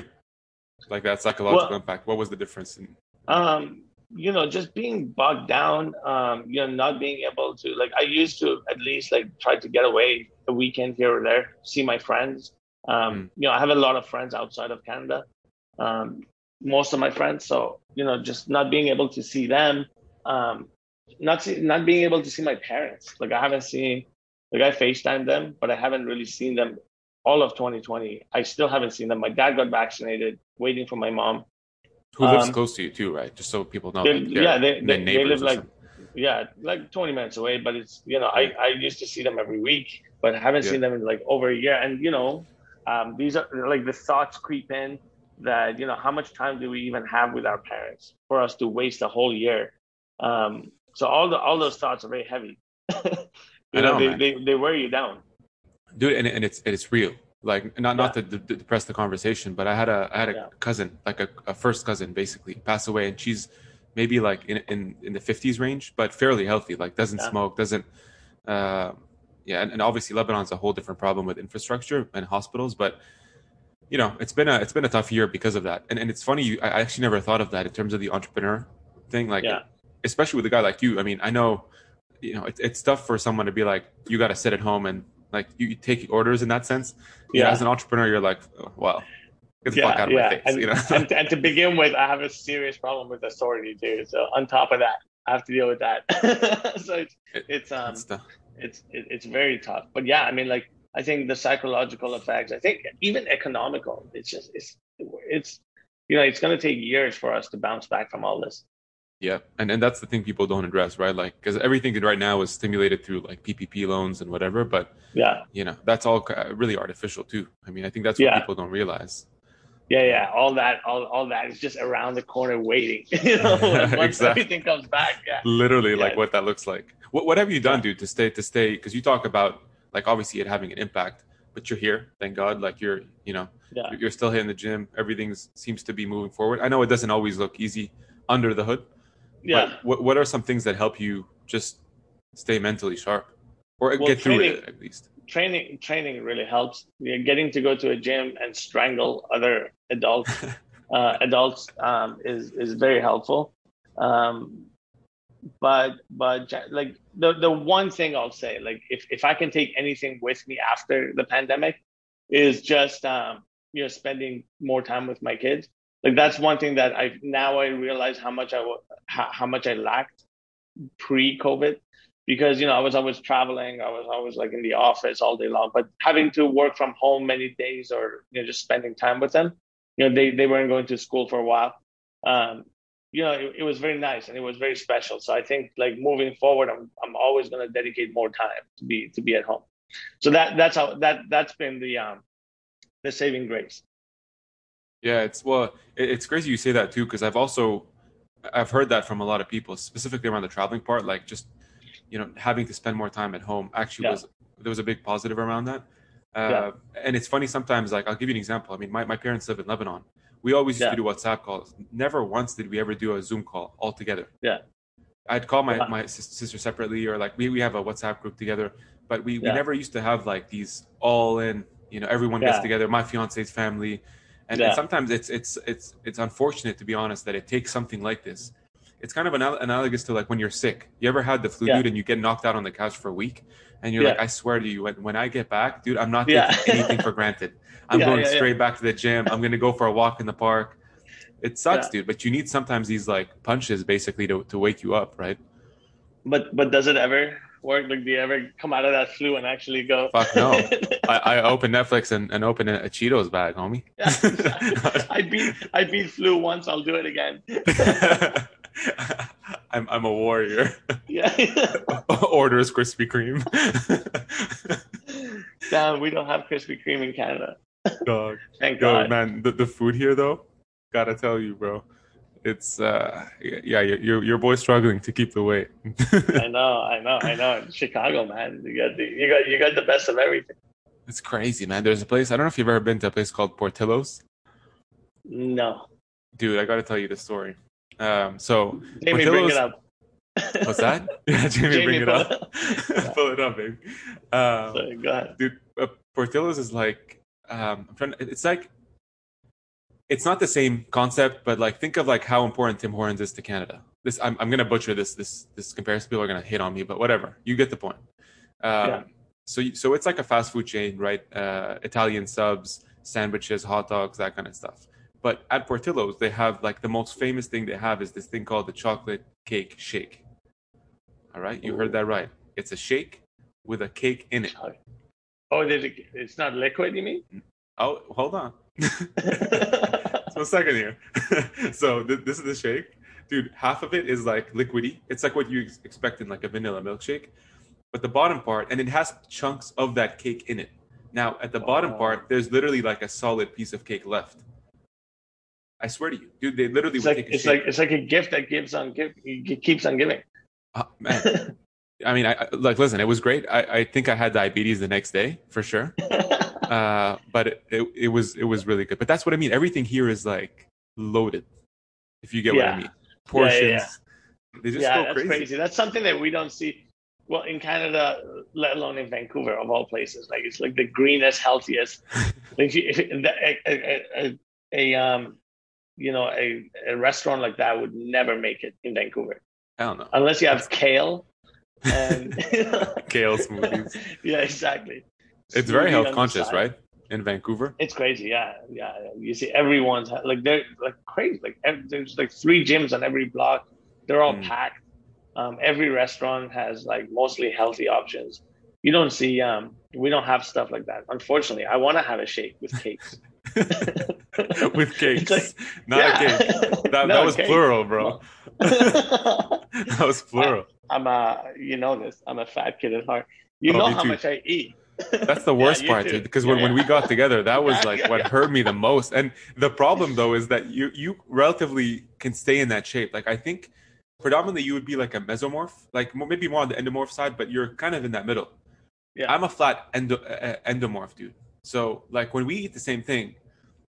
Like that psychological Well- impact. What was the difference? In, um you know just being bogged down um you know not being able to like i used to at least like try to get away a weekend here or there see my friends. Um Mm. you know i have a lot of friends outside of canada um most of my friends so you know just not being able to see them um not see, not being able to see my parents. Like i haven't seen like i facetime them but i haven't really seen them all of 2020 i still haven't seen them. My dad got vaccinated waiting for my mom who lives Um, close to you too, right? Just so people know. they- like, yeah, they, they, they live like yeah, like 20 minutes away. But it's you know, I I used to see them every week, but I haven't Yeah. seen them in like over a year. And you know, um, these are like the thoughts creep in that you know, how much time do we even have with our parents for us to waste a whole year? Um, so all the all those thoughts are very heavy. you I know, they, man. they they wear you down. dude and, and it's it's real like not not to, d- depress the conversation but i had a i had a Yeah. cousin like a, a first cousin basically pass away and she's maybe like in in, in the 50s range but fairly healthy like doesn't Yeah. smoke doesn't uh yeah and, and obviously lebanon's a whole different problem with infrastructure and hospitals but you know it's been a it's been a tough year because of that and, and it's funny you, i I actually never thought of that in terms of the entrepreneur thing like Yeah. especially with a guy like you i mean i know you know it, it's tough for someone to be like you got to sit at home and like you, you take orders in that sense. Yeah. Yeah. As an entrepreneur, you're like, oh, well, get the yeah, fuck out of yeah. my face. And, you know. and, and to begin with, I have a serious problem with authority too. So on top of that, I have to deal with that. so it's It- it's um It's it's it, it's very tough. But yeah, I mean, like I think the psychological effects. I think even economical. It's just it's it's you know it's going to take years for us to bounce back from all this. Yeah, and and that's the thing people don't address, right? Like, because everything right now is stimulated through like PPP loans and whatever, but Yeah, you know that's all really artificial too. I mean, I think that's what Yeah. people don't realize. yeah, yeah. All that, all all that is just around the corner waiting. you know, once Exactly. everything comes back. Yeah. Literally, like what that looks like. What what have you done, Yeah. dude, to stay to stay? Because you talk about like obviously it having an impact, but you're here, thank God. Like you're, you know, Yeah. you're still hitting the gym. Everything seems to be moving forward. I know it doesn't always look easy under the hood. Yeah. What what are some things that help you just stay mentally sharp or Well, get through training- it at least? training training really helps. Yeah, getting to go to a gym and strangle other adults uh, adults um, is is very helpful. Um, but but like the the one thing I'll say, like if if I can take anything with me after the pandemic, is just um, you know spending more time with my kids. Like that's one thing that I now I realize how much I how, how much I lacked pre-COVID because you know I was always traveling, I was always like in the office all day long, but having to work from home many days or you know just spending time with them, you know they they weren't going to school for a while. Um, you know it, it was very nice and it was very special. So I think like moving forward, I'm I'm always going to dedicate more time to be to be at home. So that that's how that that's been the um the saving grace. Yeah, it's well, it, it's crazy you say that too because I've also I've heard that from a lot of people, specifically around the traveling part, like just you know having to spend more time at home. Actually, Yeah. was there was a big positive around that. Uh, Yeah. And it's funny sometimes. Like I'll give you an example. I mean, my, my parents live in Lebanon. We always used Yeah. to do WhatsApp calls. Never once did we ever do a Zoom call all together. Yeah. I'd call my, Yeah. my sister separately, or like we, we have a WhatsApp group together, but we, we never used to have like these all in. You know, everyone gets together. My fiance's family, and, Yeah. and sometimes it's it's it's it's unfortunate to be honest that it takes something like this. It's kind of anal- analogous to like when you're sick. You ever had the flu, Yeah. dude, and you get knocked out on the couch for a week, and you're Yeah. like, I swear to you, when, when I get back, dude, I'm not taking anything for granted. I'm going straight back to the gym. I'm gonna go for a walk in the park. It sucks, dude, but you need sometimes these like punches basically to, to wake you up, right? But but does it ever work? Like do you ever come out of that flu and actually go? Fuck no. I, I open Netflix and, and open a, a Cheetos bag, homie. Yeah. I beat I beat flu once. I'll do it again. I'm I'm a warrior. Yeah. Orders Krispy Kreme. Damn, we don't have Krispy Kreme in Canada. Dog. Thank Yo, God. man, the, the food here though, gotta tell you, bro. It's uh yeah, your your, your boy's struggling to keep the weight. I know, I know, I know. In Chicago, man, you got the you got you got the best of everything. it's crazy, man. There's a place I don't know if you've ever been to a place called Portillo's. No, Dude, I gotta tell you the story. Um so Jamie, bring it up. what's that? yeah, Jamie, Jamie, bring it pull up. Pull it up, baby. Um, Sorry, go ahead. dude uh, portillo's is like um i'm trying to, it's like it's not the same concept but like think of like how important tim hortons is to canada. This i'm, I'm gonna butcher this this this comparison. People are gonna hate on me but whatever. You get the point. Um Yeah. so so it's like a fast food chain right? Uh italian subs sandwiches hot dogs that kind of stuff. But at portillo's they have like the most famous thing they have is this thing called the chocolate cake shake. All right? You heard that right. It's a shake with a cake in it. Oh, did it, it's not liquid, you mean? Oh, hold on. a second here. so th- this is the shake, dude. Half of it is like liquidy. It's like what you ex- expect in like a vanilla milkshake, but the bottom part, and it has chunks of that cake in it. Now at the bottom Oh. part, there's literally like a solid piece of cake left. I swear to you, dude. They literally it's would like take a it's shake. like it's like a gift that gives on give keeps on giving. Uh, man, I mean, I, I like listen. It was great. I, I think I had diabetes the next day for sure. uh, but it, it, it was it was really good. But that's what I mean. Everything here is like loaded. If you get what I Yeah. mean, Yeah, yeah, portions. yeah. They just yeah, go that's crazy. crazy. That's something that we don't see. Well, in Canada, let alone in Vancouver, of all places, like it's like the greenest, healthiest. like you- a, a, a, a, um, you know, a, a restaurant like that would never make it in Vancouver I don't know. unless you have kale and Kale smoothies. yeah, exactly. It's very health conscious, right? In Vancouver. It's crazy, yeah, yeah. You see, everyone's like they're like crazy. Like there's like three gyms on every block. They're all Mm. packed. Um, every restaurant has like mostly healthy options. You don't see. Um, we don't have stuff like that. Unfortunately, I want to have a shake with cakes. With cakes, like- not a cake. That, No, that was cake. plural, bro. that was plural. I'm a, you know this. I'm a fat kid at heart. You Oh, know how too. much I eat. That's the worst you part, too. dude. Because Yeah, when, when we got together, that was like what yeah. hurt me the most. And the problem though is that you you relatively can stay in that shape. Like I think predominantly you would be like a mesomorph, like maybe more on the endomorph side, but you're kind of in that middle. Yeah. I'm a flat endo, uh, endomorph, dude. So like when we eat the same thing,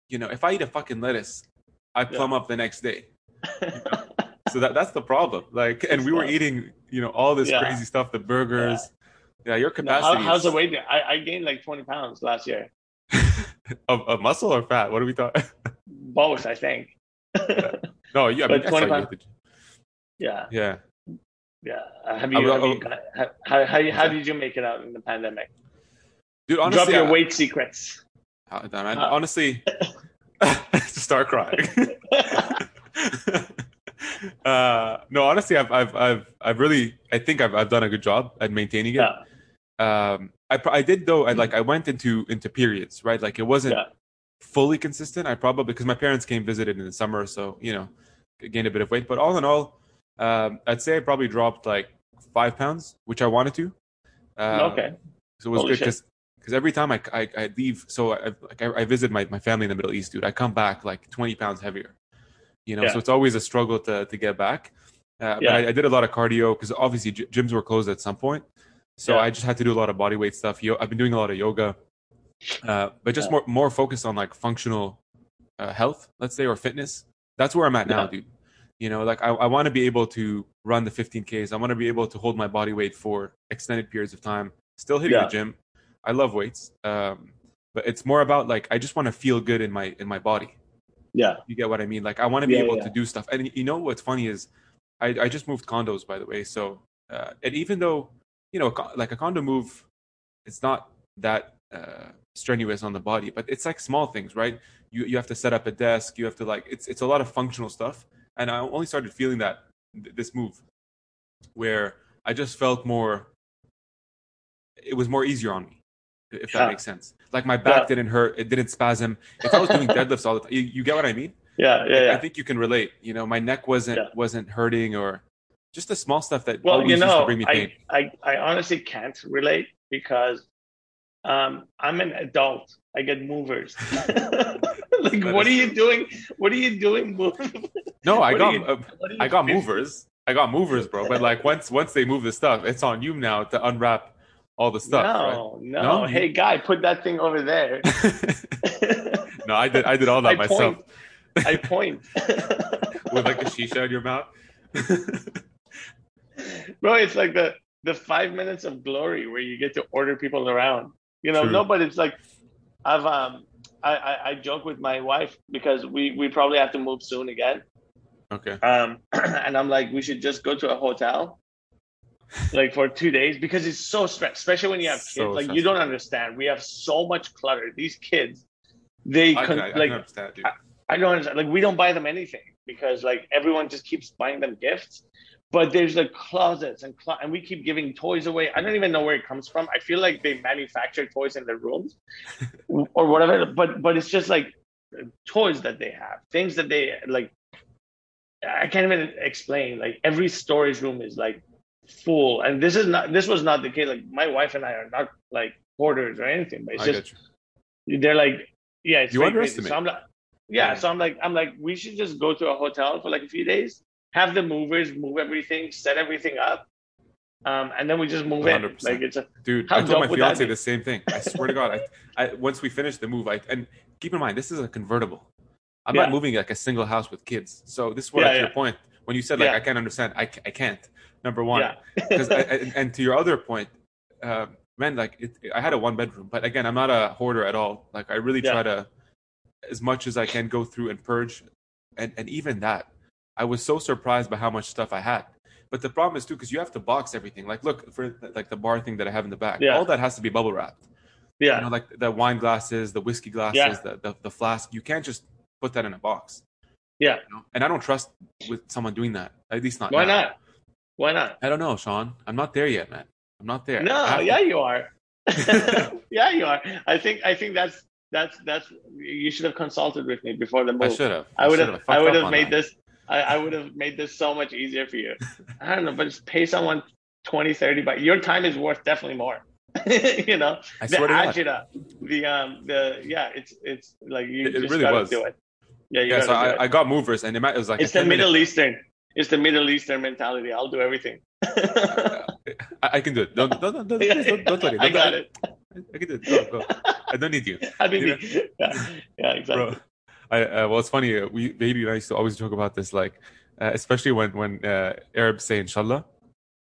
you know, if I eat a fucking lettuce, I plumb up the next day. So that that's the problem. Like, and we were eating, you know, all this Yeah. crazy stuff, the burgers. Yeah, your No, how, capacity how's the weight? I, I gained like 20 pounds last year. of, of muscle or fat? What are we talking? Both, I think. No, yeah, I mean, But I saw you 25 at the- yeah, yeah. yeah. Uh, have you? I have I you how, how, how, how did you make it out in the pandemic? Dude, honestly, Drop your I- weight secrets. uh, man, Uh, honestly, start crying. uh, no, honestly, I've, I've, I've, I've really, I think I've, I've done a good job at maintaining it. Yeah, Um, I, I did though. I like, I went into into periods, right? Like it wasn't Yeah. fully consistent. I probably because my parents came visited in the summer, so you know, gained a bit of weight. But all in all, um, I'd say I probably dropped like five pounds, which I wanted to. Uh, okay. So it was Holy good because because every time I, I, I leave, so I, like I, I visit my, my family in the Middle East, dude. I come back like 20 pounds heavier, you know. Yeah. So it's always a struggle to to get back. Uh, But Yeah. I, I did a lot of cardio because obviously gy- gyms were closed at some point, so Yeah. I just had to do a lot of body weight stuff. Yo- I've been doing a lot of yoga, uh, but just Yeah. more more focused on like functional uh, health, let's say, or fitness. That's where I'm at now, dude. You know, like I, I want to be able to run the 15Ks. I want to be able to hold my body weight for extended periods of time. Still hitting the gym. I love weights. Um, but it's more about like I just want to feel good in my in my body. Yeah. You get what I mean? Like I want to be Yeah, able yeah. to do stuff. And you know what's funny is I, I just moved condos by the way. So uh, and even though you know like a condo move, it's not that uh, strenuous on the body, but it's like small things, right? You you have to set up a desk. You have to like it's it's a lot of functional stuff. And I only started feeling that th- this move, where I just felt more. It was more easier on me, if that makes sense. Like my back Yeah. didn't hurt. It didn't spasm. If I was doing deadlifts all the time, you, you get what I mean? Yeah. Yeah. I Yeah. think you can relate. You know, my neck wasn't Yeah. wasn't hurting or just the small stuff that Well, always you used to know, bring me pain. I, I, I honestly can't relate because um, I'm an adult. I get movers. like, That what are you doing? What are you doing? No, I got you- uh, what are you I got doing? movers. I got movers, bro. But like once once they move the stuff, it's on you now to unwrap all the stuff. no, no, No, Hey, guy, put that thing over there. no, I did I did all that I myself point. I point. with like a shisha in your mouth. Bro, it's like the the five minutes of glory where you get to order people around. You know, True. no, but it's like I've um I, I, I joke with my wife because we, we probably have to move soon again. okay. Um and I'm like, we should just go to a hotel like for two days because it's so stressed, especially when you have kids. So like you don't understand. We have so much clutter. These kids, they I, con- I, I like dude. I don't understand. Like we don't buy them anything because like everyone just keeps buying them gifts. But there's like closets and clo- and we keep giving toys away. I don't even know where it comes from. I feel like they manufacture toys in their rooms or whatever. But but it's just like toys that they have, things that they like. I can't even explain. Like every storage room is like full, and this is not. This was not the case. Like my wife and I are not like hoarders or anything. But it's I just they're like, yeah, it's You underestimate. So I'm like, yeah, Yeah. so I'm like, I'm like, we should just go to a hotel for like a few days, have the movers move everything, set everything up, um, and then we just move in. 100%. Like it's a Dude, I told my fiance the same thing. I swear to God, I, I once we finish the move, I and keep in mind this is a convertible. I'm Yeah. not moving like a single house with kids. So this is what Yeah, to your point when you said like Yeah. I can't understand. I, I can't. Number one, because and, and to your other point, uh, man, like it, I had a one bedroom, but again, I'm not a hoarder at all. Like I really Yeah. try to, as much as I can, go through and purge, and and even that, I was so surprised by how much stuff I had. But the problem is too, because you have to box everything. Like, look for like the bar thing that I have in the back. Yeah. All that has to be bubble wrapped. Yeah. You know, like the wine glasses, the whiskey glasses, Yeah. the, the the flask. You can't just put that in a box. Yeah. You know? And I don't trust with someone doing that. At least not. Why now. not? Why not? I don't know, Sean. I'm not there yet, man. I'm not there. No, to- yeah, you are. yeah, you are. I think I think that's that's that's you should have consulted with me before the move. I should have. I would have I would have made that. this I, I would have made this so much easier for you. I don't know, but just pay someone 20, 30 but your time is worth definitely more. you know, I the swear to God. agita, the um the yeah, it's it's like you It- it just really gotta was. do it. Yeah, you Yeah, so I, I got movers, and it, might, it was like it's the 10 minute- Middle Eastern. It's the Middle Eastern mentality. I'll do everything. I, I can do it. Don't don't don't, don't, don't, don't worry. I Don't- got it. I can do it. Go go. I don't need you. Habibi. Yeah, yeah, exactly. bro. I, uh, well, it's funny. Uh, we baby and I used to always joke about this, like, uh, especially when when uh, Arabs say "Inshallah,"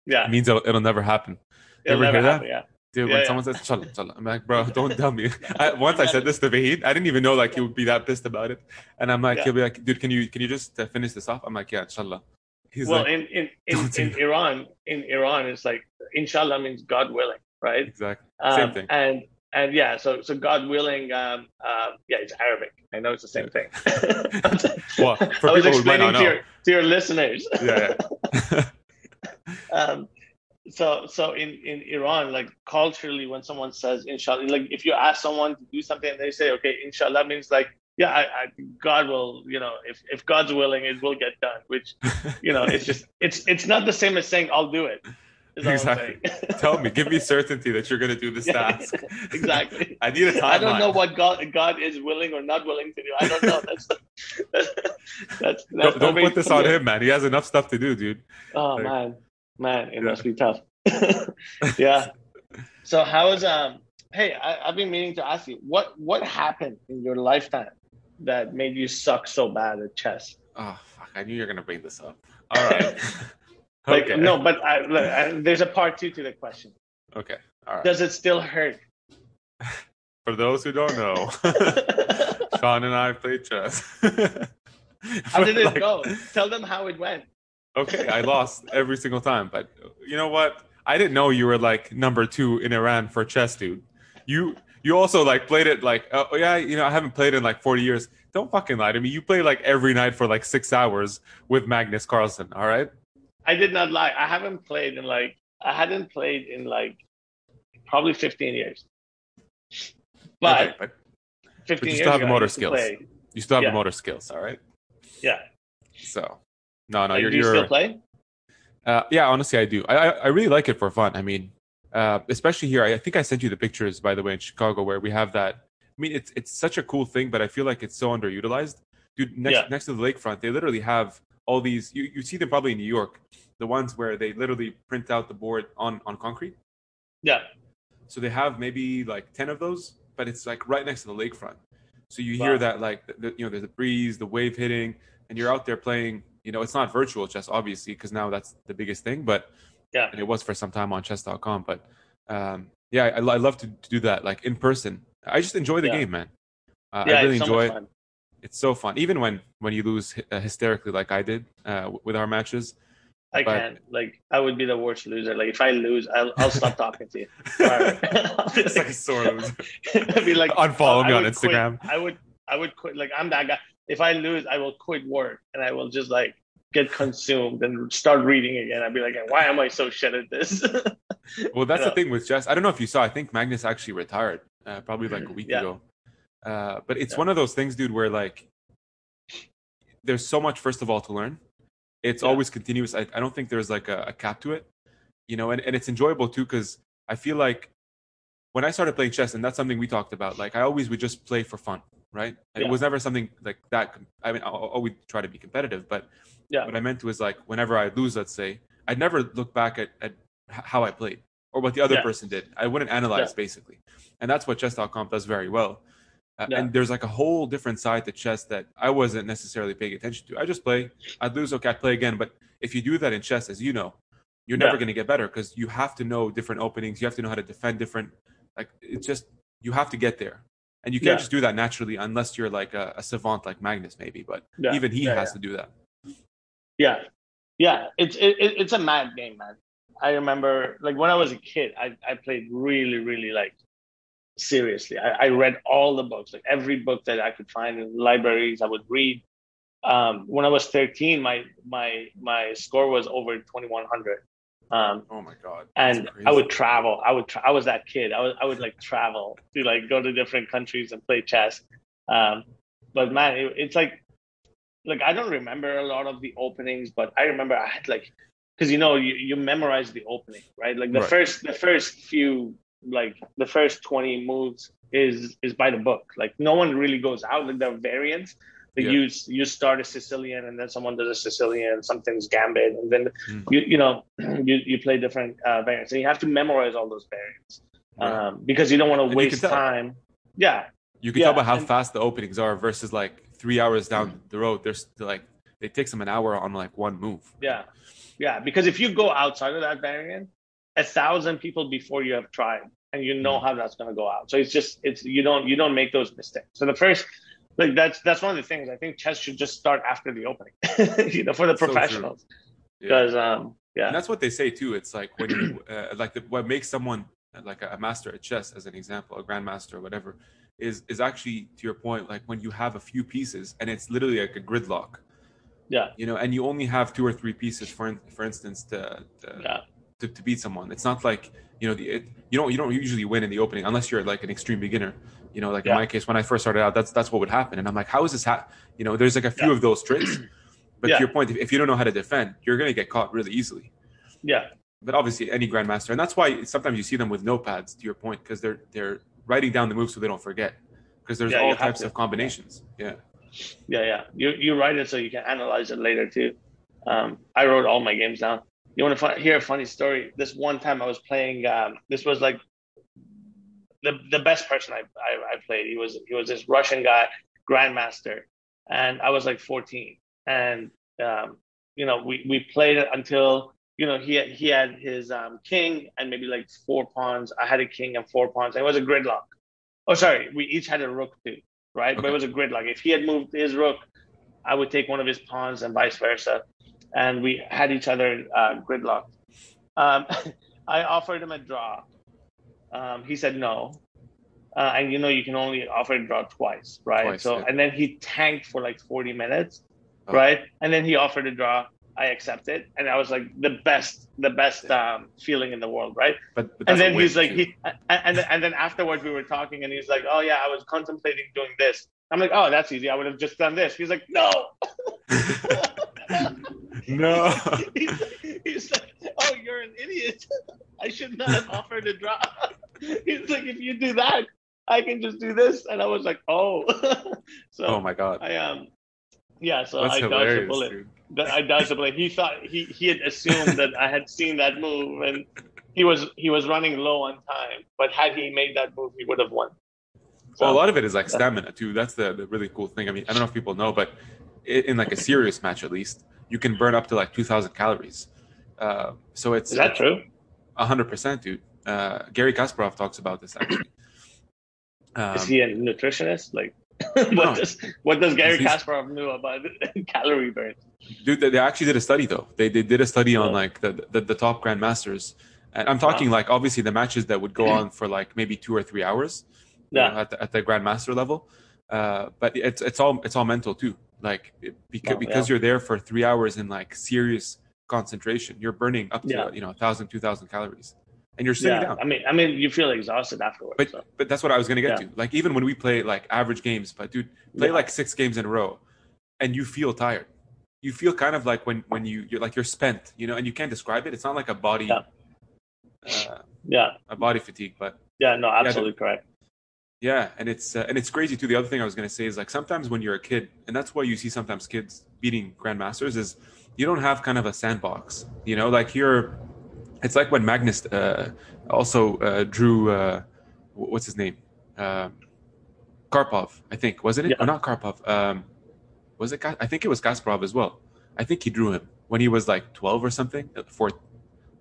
Yeah, it means it'll, it'll never happen. it'll ever never hear that? Yeah. Dude, Yeah, when yeah. someone says "Inshallah," Inshallah, I'm like, bro, don't tell me. I, once I said this to Vahid, I didn't even know like he would be that pissed about it, and I'm like, Yeah. he'll be like, dude, can you can you just uh, finish this off? I'm like, yeah, Inshallah. He's well, like, in in in, in. Iran, in Iran, it's like Inshallah means God willing, right? exactly Um, same thing. And and yeah, so so God willing, um, um, yeah, it's Arabic. I know it's the same thing. Well, for I was people explaining to your to your listeners. yeah, yeah. um, so so in in Iran, like culturally, when someone says Inshallah, like if you ask someone to do something and they say, okay, Inshallah means like. Yeah, I, I, God will, you know, if, if God's willing, it will get done. Which, you know, it's just, it's it's not the same as saying I'll do it. Is all I'm Exactly. Tell me, give me certainty that you're gonna do this task. exactly. I need a timeline. I don't know what God God is willing or not willing to do. I don't know. That's that's, that's Don't, don't put this on him, man. He has enough stuff to do, dude. Oh Like- man, man, it Yeah. must be tough. yeah. So how is um? Hey, I, I've been meaning to ask you what what happened in your lifetime that made you suck so bad at chess. Oh fuck! I knew you were gonna bring this up. All right. Like okay. no, but I, I, there's a part two to the question. Okay. All right. Does it still hurt? For those who don't know, Sean and I played chess. how did it Like, go? Tell them how it went. Okay, I lost every single time, but you know what? I didn't know you were like number two in Iran for chess, dude. You you also like played it like oh, oh yeah, you know I haven't played in like forty years. Don't fucking lie to me. You play like every night for like six hours with Magnus Carlsen. All right. I did not lie. I haven't played in like I hadn't played in like probably 15 years. But Okay, but 15 you still have ago, the motor skills. you still have Yeah. the motor skills. All right. Yeah. So no, no, Like, you're do you you're still play? Uh, yeah, honestly, I do. I, I I really like it for fun. I mean, uh, especially here. I, I think I sent you the pictures, by the way, in Chicago, where we have that. I mean, it's it's such a cool thing, but I feel like it's so underutilized. Dude, next Yeah. next to the lakefront, they literally have all these. You, you see them probably in New York, the ones where they literally print out the board on on concrete. Yeah. So they have maybe like ten of those, but it's like right next to the lakefront. So you hear that like the, you know there's a breeze, the wave hitting, and you're out there playing. You know, it's not virtual chess, obviously, because now that's the biggest thing. But Yeah. and it was for some time on chess.com. But um, yeah, I, I love to, to do that like in person. I just enjoy the Yeah. game, man. Uh, yeah, I really so enjoy much it. It's so fun, even when when you lose uh, hysterically like I did uh, with our matches. I but- can't. Like, I would be the worst loser. Like, if I lose, I'll, I'll stop talking to you. I'll be it's like a sore loser. I'd be like, Unfollow me on would quit. Instagram. I would, I would quit. Like, I'm that guy. If I lose, I will quit work and I will just like get consumed and start reading again. I'd be like, why am I so shit at this? Well, that's Yeah. the thing with chess. I don't know if you saw. I think Magnus actually retired uh, probably like a week Yeah. ago. Uh, but it's Yeah. one of those things, dude, where like there's so much first of all to learn. It's Yeah. always continuous. I, I don't think there's like a, a cap to it, you know, and, and it's enjoyable too because I feel like when I started playing chess, and that's something we talked about. Like I always would just play for fun, right? It was never something like that. I mean, I always try to be competitive, but Yeah. what I meant was like whenever I lose, let's say, I'd never look back at, at how I played or what the other Yeah. person did. I wouldn't analyze Yeah. basically, and that's what chess.com does very well. Uh, Yeah. And there's like a whole different side to chess that I wasn't necessarily paying attention to. I just play. I'd lose, okay, I'd play again. But if you do that in chess, as you know, you're never Yeah. going to get better because you have to know different openings. You have to know how to defend different. Like it's just you have to get there, and you can't Yeah. just do that naturally unless you're like a, a savant like Magnus, maybe. But even he has to do that. Yeah, yeah. It's it, it- it's a mad game, man. I remember like when I was a kid, I I played really really like seriously. I, I, read all the books, like every book that I could find in libraries. I would read. Um, when I was 13, my my my score was over 2100. Um, oh my god! and I would travel. I would. Tra- I was that kid. I was. I would like travel to like go to different countries and play chess. Um, but man, it, it's like, like I don't remember a lot of the openings, but I remember I had like, because you know you you memorize the opening, right? Like the right. first the first few like the first 20 moves is is by the book. Like no one really goes out. Like the variants, like yeah. you you start a Sicilian and then someone does a Sicilian, something's gambit, and then mm. you you know you, you play different uh, variants, and you have to memorize all those variants right. um, because you don't want to waste time. Yeah, you can yeah. tell by how and, fast the openings are versus like three hours down mm. the road. There's like it takes them an hour on like one move. Yeah, yeah, because if you go outside of that variant, a thousand people before you have tried, and you know mm. how that's going to go out. So it's just it's you don't you don't make those mistakes. So the first like that's that's one of the things I think chess should just start after the opening, you know, for the professionals. Because so um, yeah, and that's what they say too. It's like when you uh, like the, what makes someone like a, a master at chess, as an example, a grandmaster or whatever, is is actually to your point, like when you have a few pieces and it's literally like a gridlock. Yeah. You know, and you only have two or three pieces, for for instance, to to, yeah. To, to beat someone. It's not like you know the it, you don't you don't usually win in the opening unless you're like an extreme beginner. You know like yeah. in my case when i first started out that's that's what would happen. And i'm like how is this ha-? you know there's like a few yeah. of those tricks. But yeah. to your point if, if, you don't know how to defend you're going to get caught really easily. Yeah. But obviously any grandmaster and that's why sometimes you see them with notepads to your point because they're they're writing down the moves so they don't forget because there's all types of combinations. Yeah. Yeah yeah. You you write it so you can analyze it later too. Um, i wrote all my games down you want to hear a funny story? This one time I was playing. Um, this was like the the best person I, I, I played. He was he was this Russian guy, grandmaster, and I was like 14. And um, you know, we we played it until you know he had, he had his um, king and maybe like four pawns. I had a king and four pawns. it was a gridlock. Oh, sorry, we each had a rook too, right? Okay. But it was a gridlock. If he had moved his rook, I would take one of his pawns and vice versa and we had each other uh, gridlocked. Um, I offered him a draw. Um, he said no. Uh, and you know you can only offer a draw twice, right? Twice, so yeah. and then he tanked for like 40 minutes, oh. right? And then he offered a draw. I accepted, and I was like the best, the best um, feeling in the world, right? But, but and then he's like, he, and and then afterwards we were talking, and he's like, oh yeah, I was contemplating doing this. I'm like, oh, that's easy. I would have just done this. He's like, no. No. he's, he's, like, oh, you're an idiot. I should not have offered a drop. He's like, if you do that, I can just do this. And I was like, oh. so oh my god. I um, yeah. So That's I dodged a bullet. Dude. I dodged a bullet. He thought he he had assumed that I had seen that move, and he was he was running low on time. But had he made that move, he would have won. So, well, a lot of it is like stamina too. That's the, the really cool thing. I mean, I don't know if people know, but in like a serious match at least, you can burn up to like 2,000 calories. Uh, so it's is that true? hundred percent, dude. Uh, Garry Kasparov talks about this actually. Um, is he a nutritionist? Like, what no, does what does Garry Kasparov know about calorie burn? Dude, they actually did a study though. They they did a study on oh. like the, the, the top grandmasters, and I'm talking wow. like obviously the matches that would go on for like maybe two or three hours. Yeah. Know, at the, at the grandmaster level, uh, but it's it's all it's all mental too. Like because oh, because yeah. you're there for three hours in like serious concentration, you're burning up to yeah. you know a thousand, two thousand calories, and you're sitting yeah. down. I mean, I mean, you feel exhausted afterwards. But so. but that's what I was gonna get to. Like even when we play like average games, but dude, play like six games in a row, and you feel tired. You feel kind of like when when you you're like you're spent, you know, and you can't describe it. It's not like a body. Uh, yeah. A body fatigue, but yeah, no, absolutely correct. Yeah, and it's uh, and it's crazy too. The other thing I was going to say is like sometimes when you're a kid, and that's why you see sometimes kids beating grandmasters is you don't have kind of a sandbox. You know, like you're. It's like when Magnus uh, also uh, drew. Uh, what's his name? Um, Karpov, I think, wasn't it? Yeah. Or not Karpov? Um, was it? I think it was Kasparov as well. I think he drew him when he was like 12 or something. Fourth,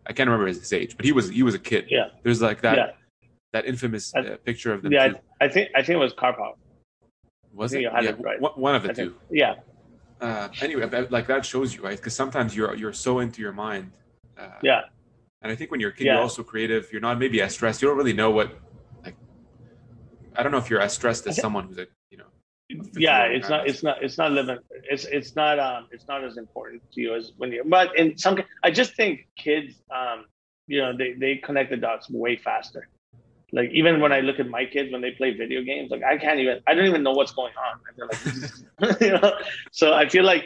I can't remember his age, but he was he was a kid. Yeah. There's like that. Yeah that infamous uh, picture of them. Yeah, I, I, think I think it was Karpov. Was it? Yeah, it right. one of the I two. Yeah. Uh, anyway, like that shows you, right? Because sometimes you're you're so into your mind. Uh, yeah. And I think when you're a kid, yeah. you're also creative. You're not maybe as stressed. You don't really know what, like, I don't know if you're as stressed as someone who's a you know. Yeah, it's not. It's not. It's not living. It's it's not. Um, it's not as important to you as when you. But in some, I just think kids, um, you know, they they connect the dots way faster. Like even when I look at my kids when they play video games, like I can't even. I don't even know what's going on. Like, you know. So I feel like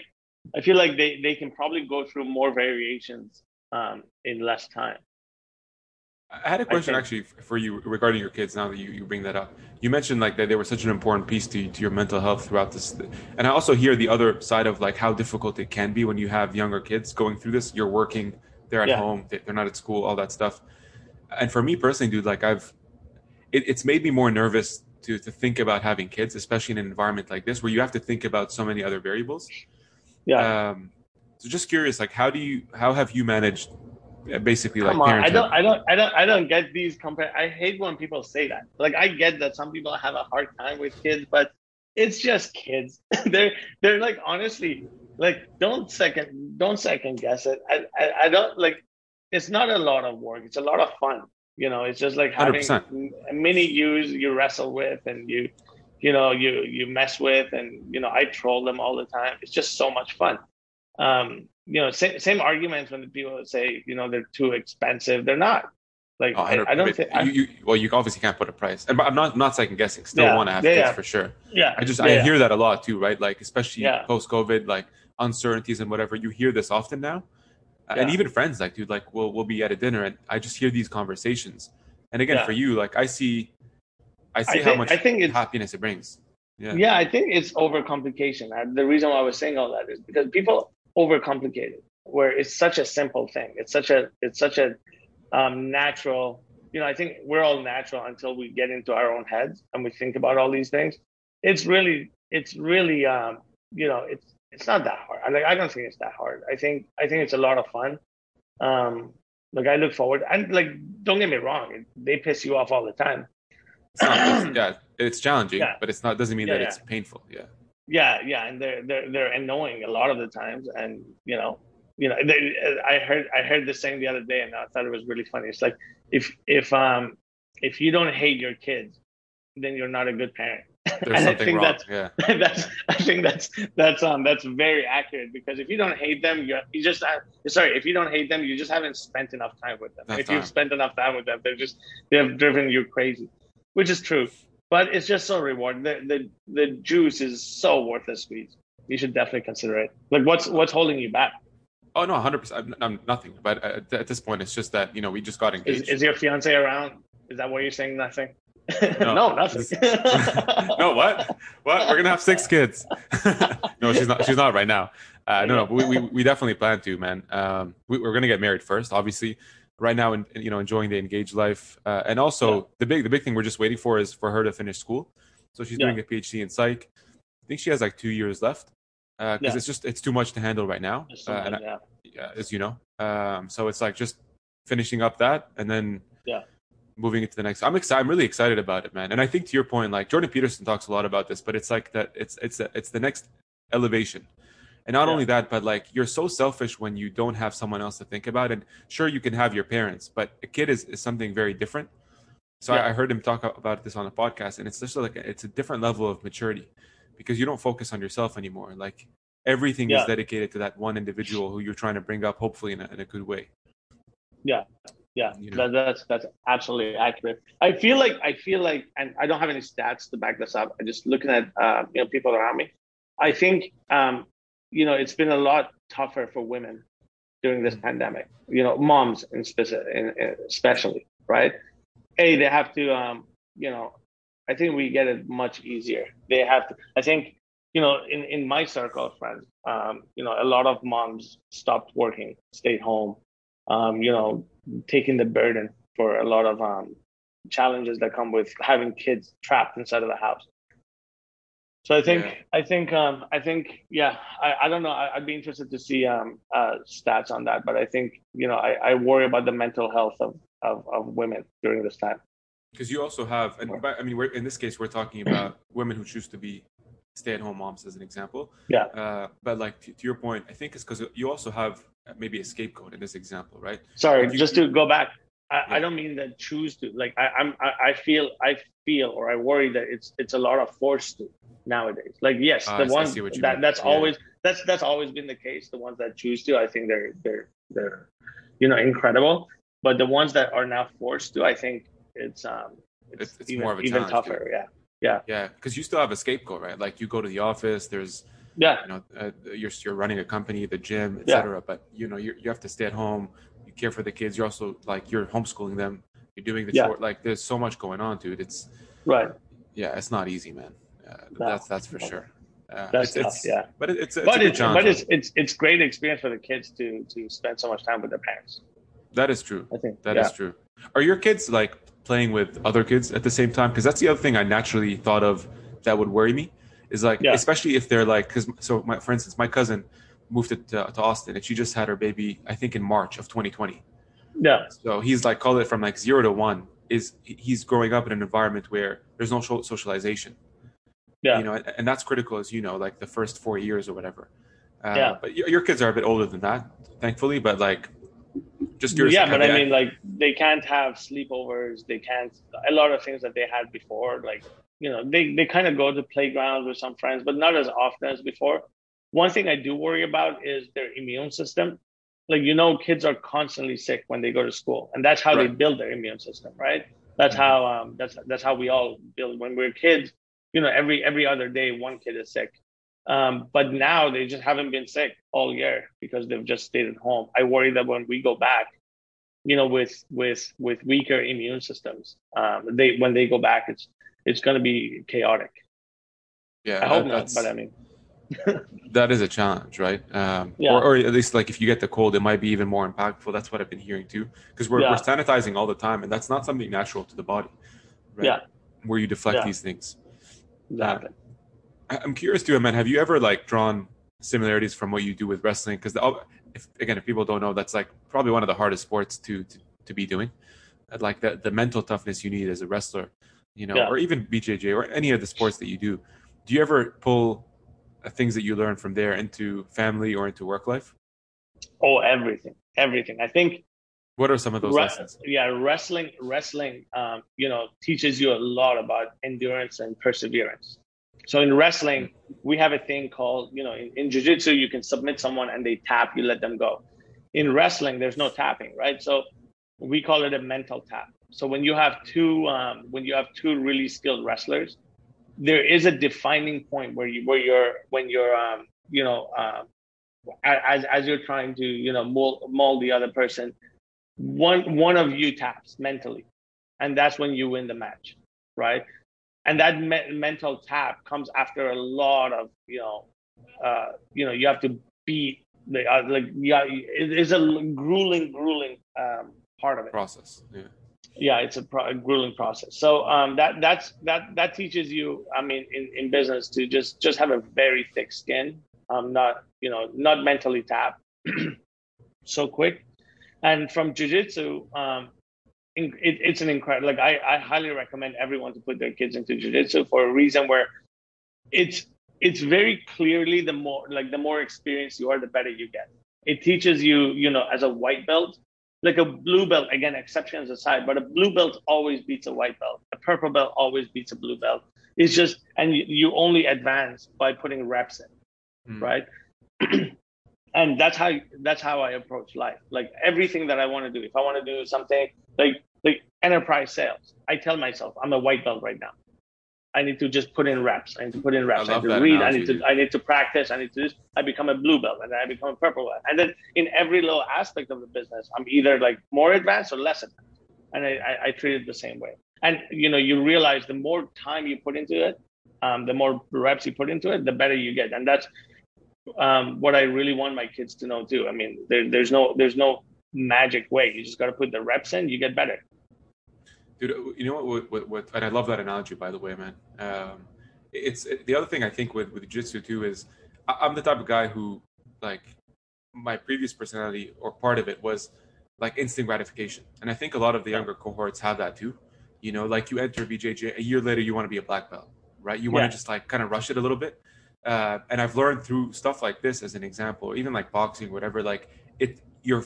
I feel like they they can probably go through more variations um, in less time. I had a question actually for you regarding your kids. Now that you, you bring that up, you mentioned like that they were such an important piece to to your mental health throughout this, and I also hear the other side of like how difficult it can be when you have younger kids going through this. You're working, they're at yeah. home, they're not at school, all that stuff. And for me personally, dude, like I've, it, it's made me more nervous to to think about having kids, especially in an environment like this where you have to think about so many other variables. Yeah. Um, so just curious, like how do you how have you managed basically like Come on, I don't I don't I don't I don't get these compare I hate when people say that. Like I get that some people have a hard time with kids, but it's just kids. they're they're like honestly like don't second don't second guess it. I, I, I don't like it's not a lot of work. It's a lot of fun. You know, it's just like having 100%. mini yous you wrestle with and you you know you you mess with and you know I troll them all the time. It's just so much fun. Um, you know, same, same arguments when people say, you know, they're too expensive. They're not. Like oh, I, I, don't think you, you, well, you obviously can't put a price, and I'm not I'm not second guessing. Still yeah, want to have yeah, kids yeah. for sure. Yeah, I just I hear that a lot too, right? Like especially post COVID, like uncertainties and whatever. You hear this often now, uh, and even friends like, dude, like we'll we'll be at a dinner, and I just hear these conversations. And again, for you, like I see, I see I how think, much I think it's, happiness it brings. Yeah. yeah, I think it's overcomplication. The reason why I was saying all that is because people overcomplicate it where it's such a simple thing. It's such a it's such a um, natural. You know, I think we're all natural until we get into our own heads and we think about all these things. It's really it's really um, you know it's it's not that hard. I like I don't think it's that hard. I think I think it's a lot of fun. Um, like I look forward and like don't get me wrong, they piss you off all the time. It's not, it's, yeah, it's challenging, yeah. but it's not doesn't mean yeah, that yeah. it's painful. Yeah. Yeah, yeah, and they're they're they're annoying a lot of the times, and you know you know, they, I heard I heard this saying the other day, and I thought it was really funny. It's like if if um if you don't hate your kids, then you're not a good parent. There's and something I think wrong. That's, yeah. that's I think that's that's um that's very accurate because if you don't hate them, you you just uh, sorry if you don't hate them, you just haven't spent enough time with them. if time. you've spent enough time with them, they're just they have driven you crazy, which is true. But it's just so rewarding. The the the juice is so worth the squeeze. You should definitely consider it. Like what's what's holding you back? Oh no, hundred percent. I'm nothing. But at, at, this point, it's just that you know we just got engaged. Is, is your fiance around? Is that what you're saying? Nothing. No, no nothing. no, what? What? We're gonna have six kids. no, she's not. She's not right now. Uh, no, no. We, we we definitely plan to, man. Um, we, are gonna get married first, obviously. Right now, and you know, enjoying the engaged life, uh, and also yeah. the big the big thing we're just waiting for is for her to finish school. So she's yeah. doing a PhD in psych. I think she has like two years left because uh, yeah. it's just it's too much to handle right now. So uh, much, yeah. as you know, um, so it's like just finishing up that and then yeah, moving into the next. I'm excited. I'm really excited about it, man. And I think to your point, like Jordan Peterson talks a lot about this, but it's like that. It's it's it's the next elevation. And not yeah. only that, but like you're so selfish when you don't have someone else to think about. And sure, you can have your parents, but a kid is, is something very different. So yeah. I, I heard him talk about this on a podcast, and it's just like it's a different level of maturity because you don't focus on yourself anymore. Like everything yeah. is dedicated to that one individual who you're trying to bring up, hopefully in a, in a good way. Yeah, yeah, you know? that, that's that's absolutely accurate. I feel like I feel like, and I don't have any stats to back this up. I'm just looking at uh, you know people around me. I think um, you know it's been a lot tougher for women during this mm-hmm. pandemic. You know, moms in specific, in, in especially, right? A, they have to um, you know I think we get it much easier. They have to. I think you know, in in my circle of friends, um, you know, a lot of moms stopped working, stayed home. Um, you know, taking the burden for a lot of um, challenges that come with having kids trapped inside of the house. So I think, yeah. I think, um, I think, yeah, I, I don't know. I, would be interested to see um, uh, stats on that, but I think, you know, I, I worry about the mental health of, of, of women during this time because you also have and i mean we're in this case we're talking about women who choose to be stay-at-home moms as an example yeah uh, but like to, to, your point i think it's because you also have maybe a scapegoat in this example right sorry you, just to go back I, Yeah. I don't mean that choose to. Like I, I'm, I, I feel, I feel, or I worry that it's it's a lot of forced to nowadays. Like yes, I the ones that mean. that's Yeah. always that's that's always been the case. The ones that choose to, I think they're they're they're you know incredible. But the ones that are now forced to, I think it's um it's, It's- it's even, more of a even tougher. Yeah, Yeah, because you still have a scapegoat, right? Like you go to the office, there's yeah, you know uh, you're you're running a company, the gym, Yeah. etc. But you know you you have to stay at home. You care for the kids. You're also like you're homeschooling them. You're doing the Yeah. chore. Like there's so much going on, dude. It's right. yeah, it's not easy, man. Uh, No. That's that's for sure. Uh, That's it's, tough. it's, yeah. but it, it's, it's a but it's but it's it's it's great experience for the kids to to spend so much time with their parents. that is true. I think That is yeah. true. Are your kids like playing with other kids at the same time? Because that's the other thing I naturally thought of that would worry me. Is like, Yeah. especially if they're like, because so my, for instance, my cousin moved to, to, to Austin and she just had her baby, I think in March of 2020. yeah So he's like, call it from like zero to one. Is he's growing up in an environment where there's no socialization. Yeah. You know, and, that's critical, as you know, like the first four years or whatever. Uh, Yeah. But your, your kids are a bit older than that, thankfully. But like, just curious. yeah but i mean like they can't have sleepovers they can't a lot of things that they had before like you know they, they kind of go to playgrounds with some friends but not as often as before. One thing i do worry about is their immune system. Like you know kids are constantly sick when they go to school and that's how they build their immune system right? That's Mhm. how um that's that's how we all build. When we're kids you know every every other day one kid is sick. Um, but now they just haven't been sick all year because they've just stayed at home. I worry that when we go back, you know, with with with weaker immune systems, um, they when they go back, it's it's going to be chaotic. yeah, I hope not, but I mean, that is a challenge, right? Um, Yeah. or, or at least like if you get the cold, it might be even more impactful. That's what I've been hearing too, because we're, Yeah. we're sanitizing all the time, and that's not something natural to the body, right? Yeah. Where you deflect Yeah. these things. exactly. I- I'm curious too, man. Have you ever like drawn similarities from what you do with wrestling? Because if again, if people don't know, that's like probably one of the hardest sports to to, to be doing. Uh, Like the the mental toughness you need as a wrestler, you know, Yeah. or even BJJ or any of the sports that you do. Do you ever pull uh, things that you learn from there into family or into work life? Oh, everything, everything. I think What are some of those Re- lessons? yeah, wrestling, wrestling, um, you know, teaches you a lot about endurance and perseverance. So in wrestling, we have a thing called, you know, in, in jiu-jitsu, you can submit someone and they tap, you let them go. In wrestling, there's no tapping, right? So we call it a mental tap. So when you have two, um, when you have two really skilled wrestlers, there is a defining point where you, where you're, when you're, um, you know, um, as as you're trying to, you know, mold, mold the other person, one one of you taps mentally and that's when you win the match right and that me- mental tap comes after a lot of you know uh you know you have to beat the uh, like yeah it is a grueling grueling um part of it Process. Yeah. Yeah it's a, pro- a grueling process. So um that that's that that teaches you i mean in, in business to just just have a very thick skin um not you know not mentally tap so quick. And from jiu-jitsu um it, it's an incredible like I, I highly recommend everyone to put their kids into jiu-jitsu for a reason where it's it's very clearly the more like the more experienced you are the better you get. It teaches you you know as a white belt like a blue belt again exceptions aside but a blue belt always beats a white belt. A purple belt always beats a blue belt. It's just and you, you only advance by putting reps in Mm. right? And that's how that's how i approach life. Like everything that i want to do if i want to do something like like enterprise sales i tell myself i'm a white belt right now i need to just put in reps. I need to put in reps. I i, need to read. I need to i need to practice. I need to this. I become a blue belt and then i become a purple belt. And then in every little aspect of the business i'm either like more advanced or less advanced. And i i, I treat it the same way. And you know you realize the more time you put into it um, the more reps you put into it the better you get. And that's um, what I really want my kids to know too. I mean, there, there's no there's no magic way. You just got to put the reps in. You get better. Dude you know what, what, what and i love that analogy by the way man. Um, it's the other thing i think with with jiu-jitsu too is I- i'm the type of guy who like my previous personality or part of it was like instant gratification. And i think a lot of the younger cohorts have that too. You know like you enter bjj a year later you want to be a black belt right? You want to just like kind of rush it a little bit. Uh, and i've learned through stuff like this as an example or even like boxing whatever like it you're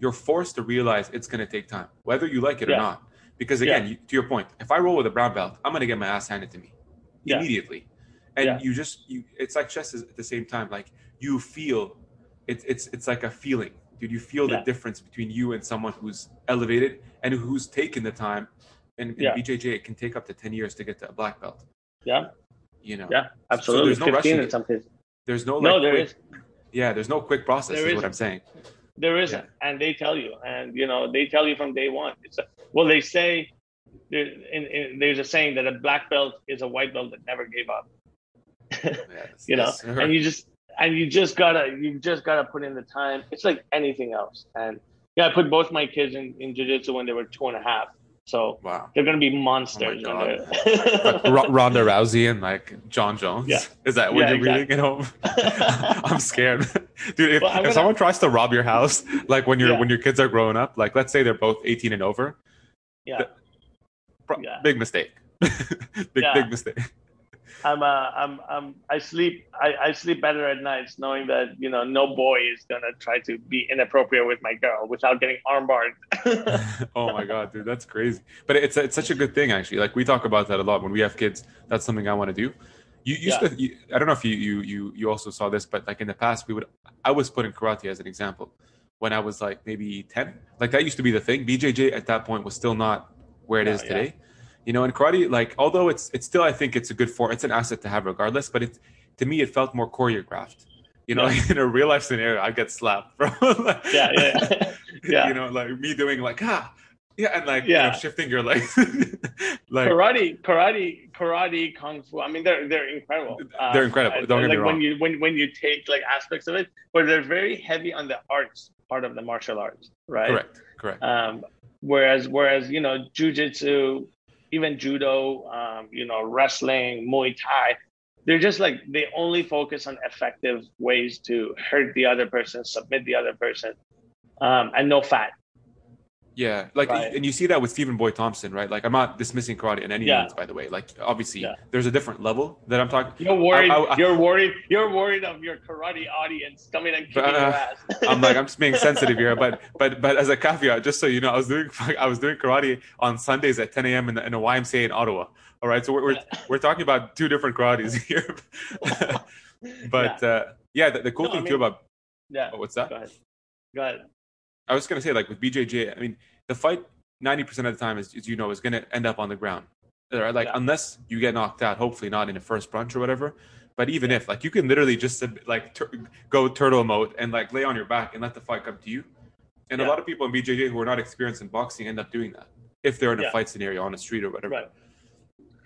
you're forced to realize it's going to take time, whether you like it or not. Because again, Yeah. you, to your point, if I roll with a brown belt, I'm going to get my ass handed to me Yeah. immediately. And Yeah. you just you it's like chess is at the same time like you feel it's it's it's like a feeling. Dude, you feel the difference between you and someone who's elevated and who's taken the time. And in Yeah. BJJ, it can take up to 10 years to get to a black belt. Yeah. You know, Yeah, absolutely. there's no 15 rushing in some cases. there's no like, No, there quick, is. yeah, there's no quick process, There is what isn't. I'm saying. There isn't, and they tell you, and you know they tell you from day one. It's a, well, they say there, in, in, there's a saying that a black belt is a white belt that never gave up. Yes, you know, yes, and you just and you just gotta you just gotta put in the time. It's like anything else, and yeah, I put both my kids in in jiu-jitsu when they were two and a half, so wow. they're gonna be monsters. Oh my when Like R- Ronda Rousey and like Jon Jones. Yeah. Is that what Yeah, you're reading at home? I'm scared, dude. If, Well, if gonna- someone tries to rob your house, like when you're Yeah. when your kids are growing up, like let's say they're both 18 and over, yeah, pro- Yeah. big mistake. big big mistake. I'm uh, I'm I'm I sleep I, I sleep better at nights knowing that you know no boy is gonna try to be inappropriate with my girl without getting armbarred. oh my god, dude, that's crazy. But it's it's such a good thing actually. Like we talk about that a lot when we have kids. That's something I want to do. You used Yeah. to. You, I don't know if you, you you you also saw this, but like in the past, we would. I was putting karate as an example when I was like maybe ten. Like that used to be the thing. BJJ at that point was still not where it No, is yeah. You know, in karate, like although it's it's still I think it's a good for it's an asset to have regardless. But it to me it felt more choreographed. You know, Yeah. like in a real life scenario, I get slapped, bro. Like, yeah, yeah, yeah. you know, like me doing like ah, yeah, and like you Yeah. know, shifting your legs, like karate, karate, karate, kung fu. I mean, they're they're incredible. Um, They're incredible, I- don't get me like wrong. when you when when you take like aspects of it, but they're very heavy on the arts part of the martial arts, right? correct, correct. Um, whereas whereas you know jujitsu, even judo, um, you know wrestling, Muay Thai, they're just like they only focus on effective ways to hurt the other person, submit the other person, um, and no fat. Yeah, like, Right. and you see that with Stephen Boyd Thompson, right? Like, I'm not dismissing karate in any Yeah. means, by the way. Like, obviously, Yeah. there's a different level that I'm talking. You're worried. I- I- you're worried. You're worried of your karate audience coming and kicking your Uh, ass. I'm like, I'm just being sensitive here, but but but as a caveat, just so you know, I was doing I was doing karate on Sundays at 10 a.m. in, the, in a YMCA in Ottawa. All right, so we're we're, we're talking about two different karates here. but yeah, uh, yeah the, the cool No, thing I too about yeah. oh, what's that? Go ahead. Go ahead. I was gonna say like with BJJ, I mean the fight ninety percent of the time is, as you know, is gonna end up on the ground. Like Yeah. unless you get knocked out, hopefully not in the first punch or whatever. But even if like you can literally just like tur- go turtle mode and like lay on your back and let the fight come to you. And a lot of people in BJJ who are not experienced in boxing end up doing that if they're in a Yeah. fight scenario on the street or whatever. Right.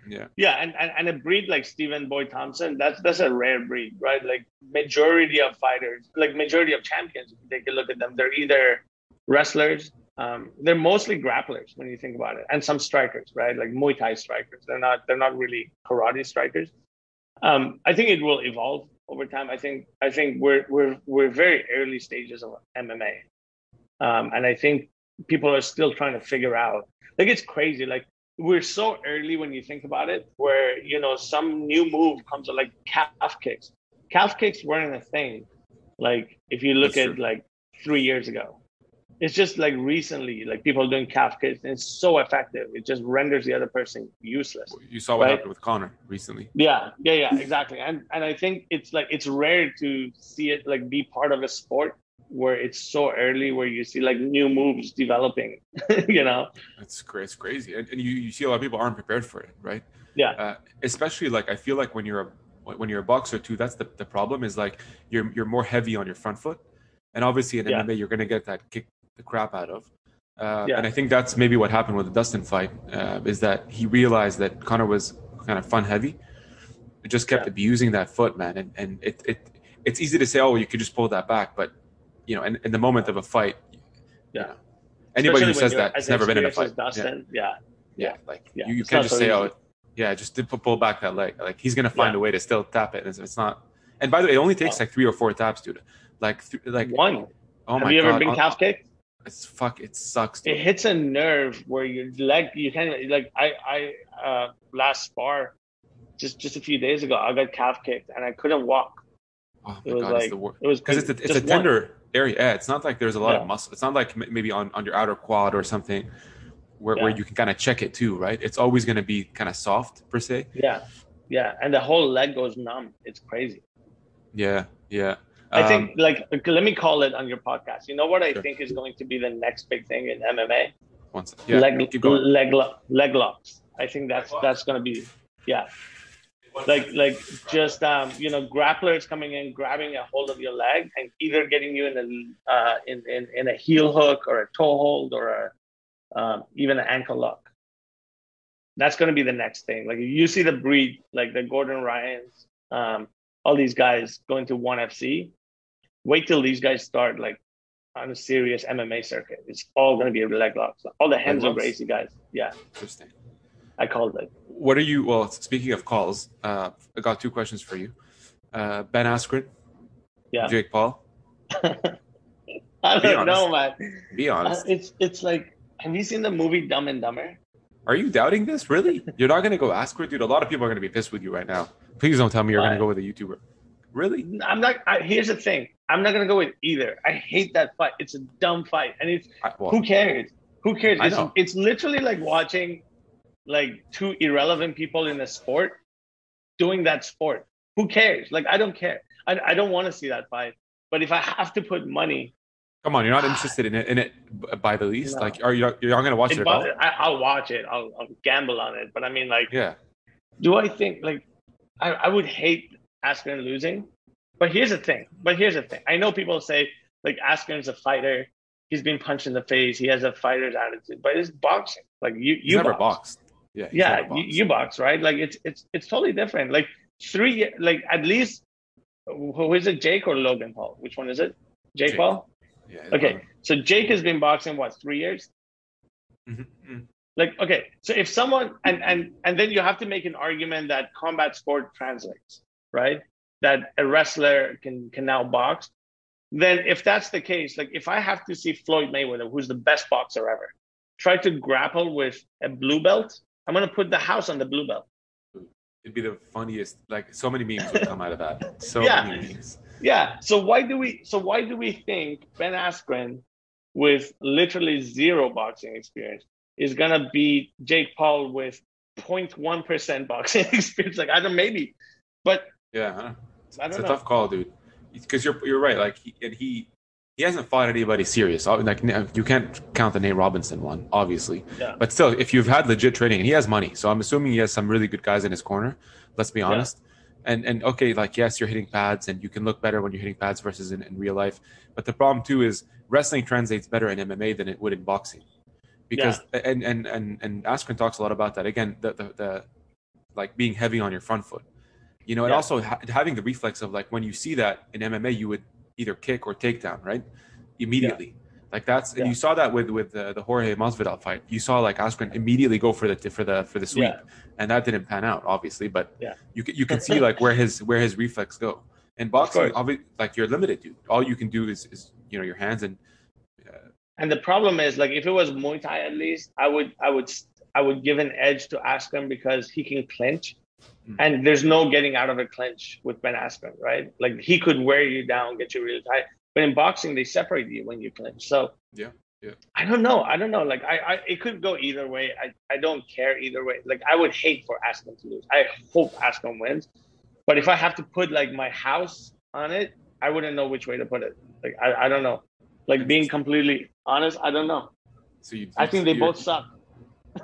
Yeah. Yeah, and, and, and a breed like Stephen Boyd Thompson, that's that's a rare breed, right? Like majority of fighters, like majority of champions, if you take a look at them, they're either wrestlers, um, they're mostly grapplers when you think about it, and some strikers, right? Like Muay Thai strikers. They're not they're not really karate strikers. Um, I think it will evolve over time. I think I think we're we're we're very early stages of MMA, um, and I think people are still trying to figure out. Like it's crazy. Like we're so early when you think about it, where you know some new move comes like calf kicks. Calf kicks weren't a thing. Like if you look That's at true. like three years ago, it's just like recently, like people doing calf kicks, and it's so effective. It just renders the other person useless. You saw what Right. happened with Conor recently. Yeah, yeah, yeah, exactly. And and I think it's like it's rare to see it like be part of a sport where it's so early where you see like new moves developing. you know? It's it's crazy, and, and you, you see a lot of people aren't prepared for it, right? Yeah. Uh, especially like I feel like when you're a when you're a boxer too, that's the, the problem is like you're you're more heavy on your front foot, and obviously in Yeah. MMA you're gonna get that kick the crap out of. Uh, Yeah. And I think that's maybe what happened with the Dustin fight uh, is that he realized that Conor was kind of fun heavy, It just kept Yeah. abusing that foot, man, and and it it it's easy to say, oh, you could just pull that back, but you know, in, in the moment of a fight, you Yeah. know, anybody who Especially says that has never been in a fight. as Yeah Dustin, yeah. yeah, like you, you can't just so say, easy. "Oh, yeah, just pull back that leg." Like he's gonna find Yeah. a way to still tap it. It's, it's not. And by the way, it only takes Oh. like three or four taps, dude. Like, th- like One. Oh Have my you ever been calf kicked? It's fuck. It sucks. It hits a nerve where your leg you can't like I I uh last spar just just a few days ago I got calf kicked and I couldn't walk. Oh It my was god, like it's the worst. it was Because it's a, it's a just one. tender. area. Yeah, it's not like there's a lot Yeah. of muscle. It's not like m- maybe on, on your outer quad or something where, where you can kind of check it too, right? It's always going to be kind of soft per se. Yeah, yeah, and the whole leg goes numb. It's crazy. Yeah, yeah. I Um, think like let me call it on your podcast. You know what I Sure. think is going to be the next big thing in MMA? once, yeah, leg keep going. leg leg locks. I think that's that's going to be yeah. Like like just um you know grapplers coming in grabbing a hold of your leg and either getting you in a uh in in, in a heel hook or a toe hold or a um, even an ankle lock. That's going to be the next thing. Like you see the breed like the Gordon Ryans, um, all these guys going to ONE FC. Wait till these guys start like on a serious MMA circuit. It's all going to be leg locks. All the hands are Gracie guys. Yeah, Interesting. I called it. What are you? Well, speaking of calls, uh, I got two questions for you. Uh, ben Askren, Yeah. Jake Paul. I don't know, man. Be Uh, honest. it's it's like, have you seen the movie Dumb and Dumber? Are you doubting this? Really? You're not going to go Askren, dude? A lot of people are going to be pissed with you right now. Please don't tell me you're gonna go with a YouTuber. Really? I'm not. I, here's the thing. I'm not gonna go with either. I hate that fight. It's a dumb fight, and it's I, well, who cares? Who cares? It's, it's literally like watching like two irrelevant people in a sport doing that sport. Who cares? Like I don't care. I, I don't want to see that fight. But if I have to put money, come on, you're not interested in it, in it by the least. No. Like, are you? You're not going to watch it, it? I, I'll watch it. I'll, I'll gamble on it. But I mean, like, Yeah. do I think like I, I would hate Askren losing? But here's the thing. But here's the thing. I know people say like Askren's a fighter. He's been punched in the face. He has a fighter's attitude. But it's boxing. Like you, you never box. boxed. Yeah. yeah, never you, you box, right? Like it's it's it's totally different. Like three, like at least who is it? Jake or Logan Paul? Which one is it? Jake, Jake. Paul. Yeah, Okay, so Jake has been boxing what three years? Mhm, mhm. Like okay, so if someone and and and then you have to make an argument that combat sport translates, right? That a wrestler can can now box. Then if that's the case, like if I have to see Floyd Mayweather, who's the best boxer ever, try to grapple with a blue belt, I'm gonna put the house on the blue belt. It'd be the funniest. Like, so many memes would come out of that. So Yeah. many memes. Yeah. So why do we? So why do we think Ben Askren, with literally zero boxing experience, is gonna beat Jake Paul with 0.1 percent boxing experience? Like I don't maybe, but Yeah. I It's a know. tough call, dude. Because you're you're right. Like, he, and he he hasn't fought anybody serious. Like, you can't count the Nate Robinson one, obviously. Yeah. But still, if you've had legit training, and he has money, so I'm assuming he has some really good guys in his corner. Let's be honest. And and okay, like yes, you're hitting pads, and you can look better when you're hitting pads versus in, in real life. But the problem too is wrestling translates better in MMA than it would in boxing, because and and and and Askren talks a lot about that. Again, the the, the like being heavy on your front foot. You know, and Yeah. also ha- having the reflex of like when you see that in MMA, you would either kick or take down, right? Immediately. Like that's and Yeah. you saw that with with the, the Jorge Masvidal fight. You saw like Askren immediately go for the for the for the sweep, Yeah. and that didn't pan out, obviously. But Yeah. you can, you can see like where his where his reflex go. And boxing, obviously, like you're limited, dude. All you can do is, is you know your hands and uh, And the problem is, like, if it was Muay Thai, at least I would, I would, I would give an edge to Askren because he can clinch, Mm. and there's no getting out of a clinch with Ben Askren, right? Like he could wear you down, get you really tight. But in boxing, they separate you when you clinch. So Yeah, yeah. I don't know. I don't know. Like I, I it could go either way. I, I don't care either way. Like I would hate for Askren to lose. I hope Askren wins. But if I have to put like my house on it, I wouldn't know which way to put it. Like I, I don't know. Like being completely honest, I don't know. so you. I think they both suck.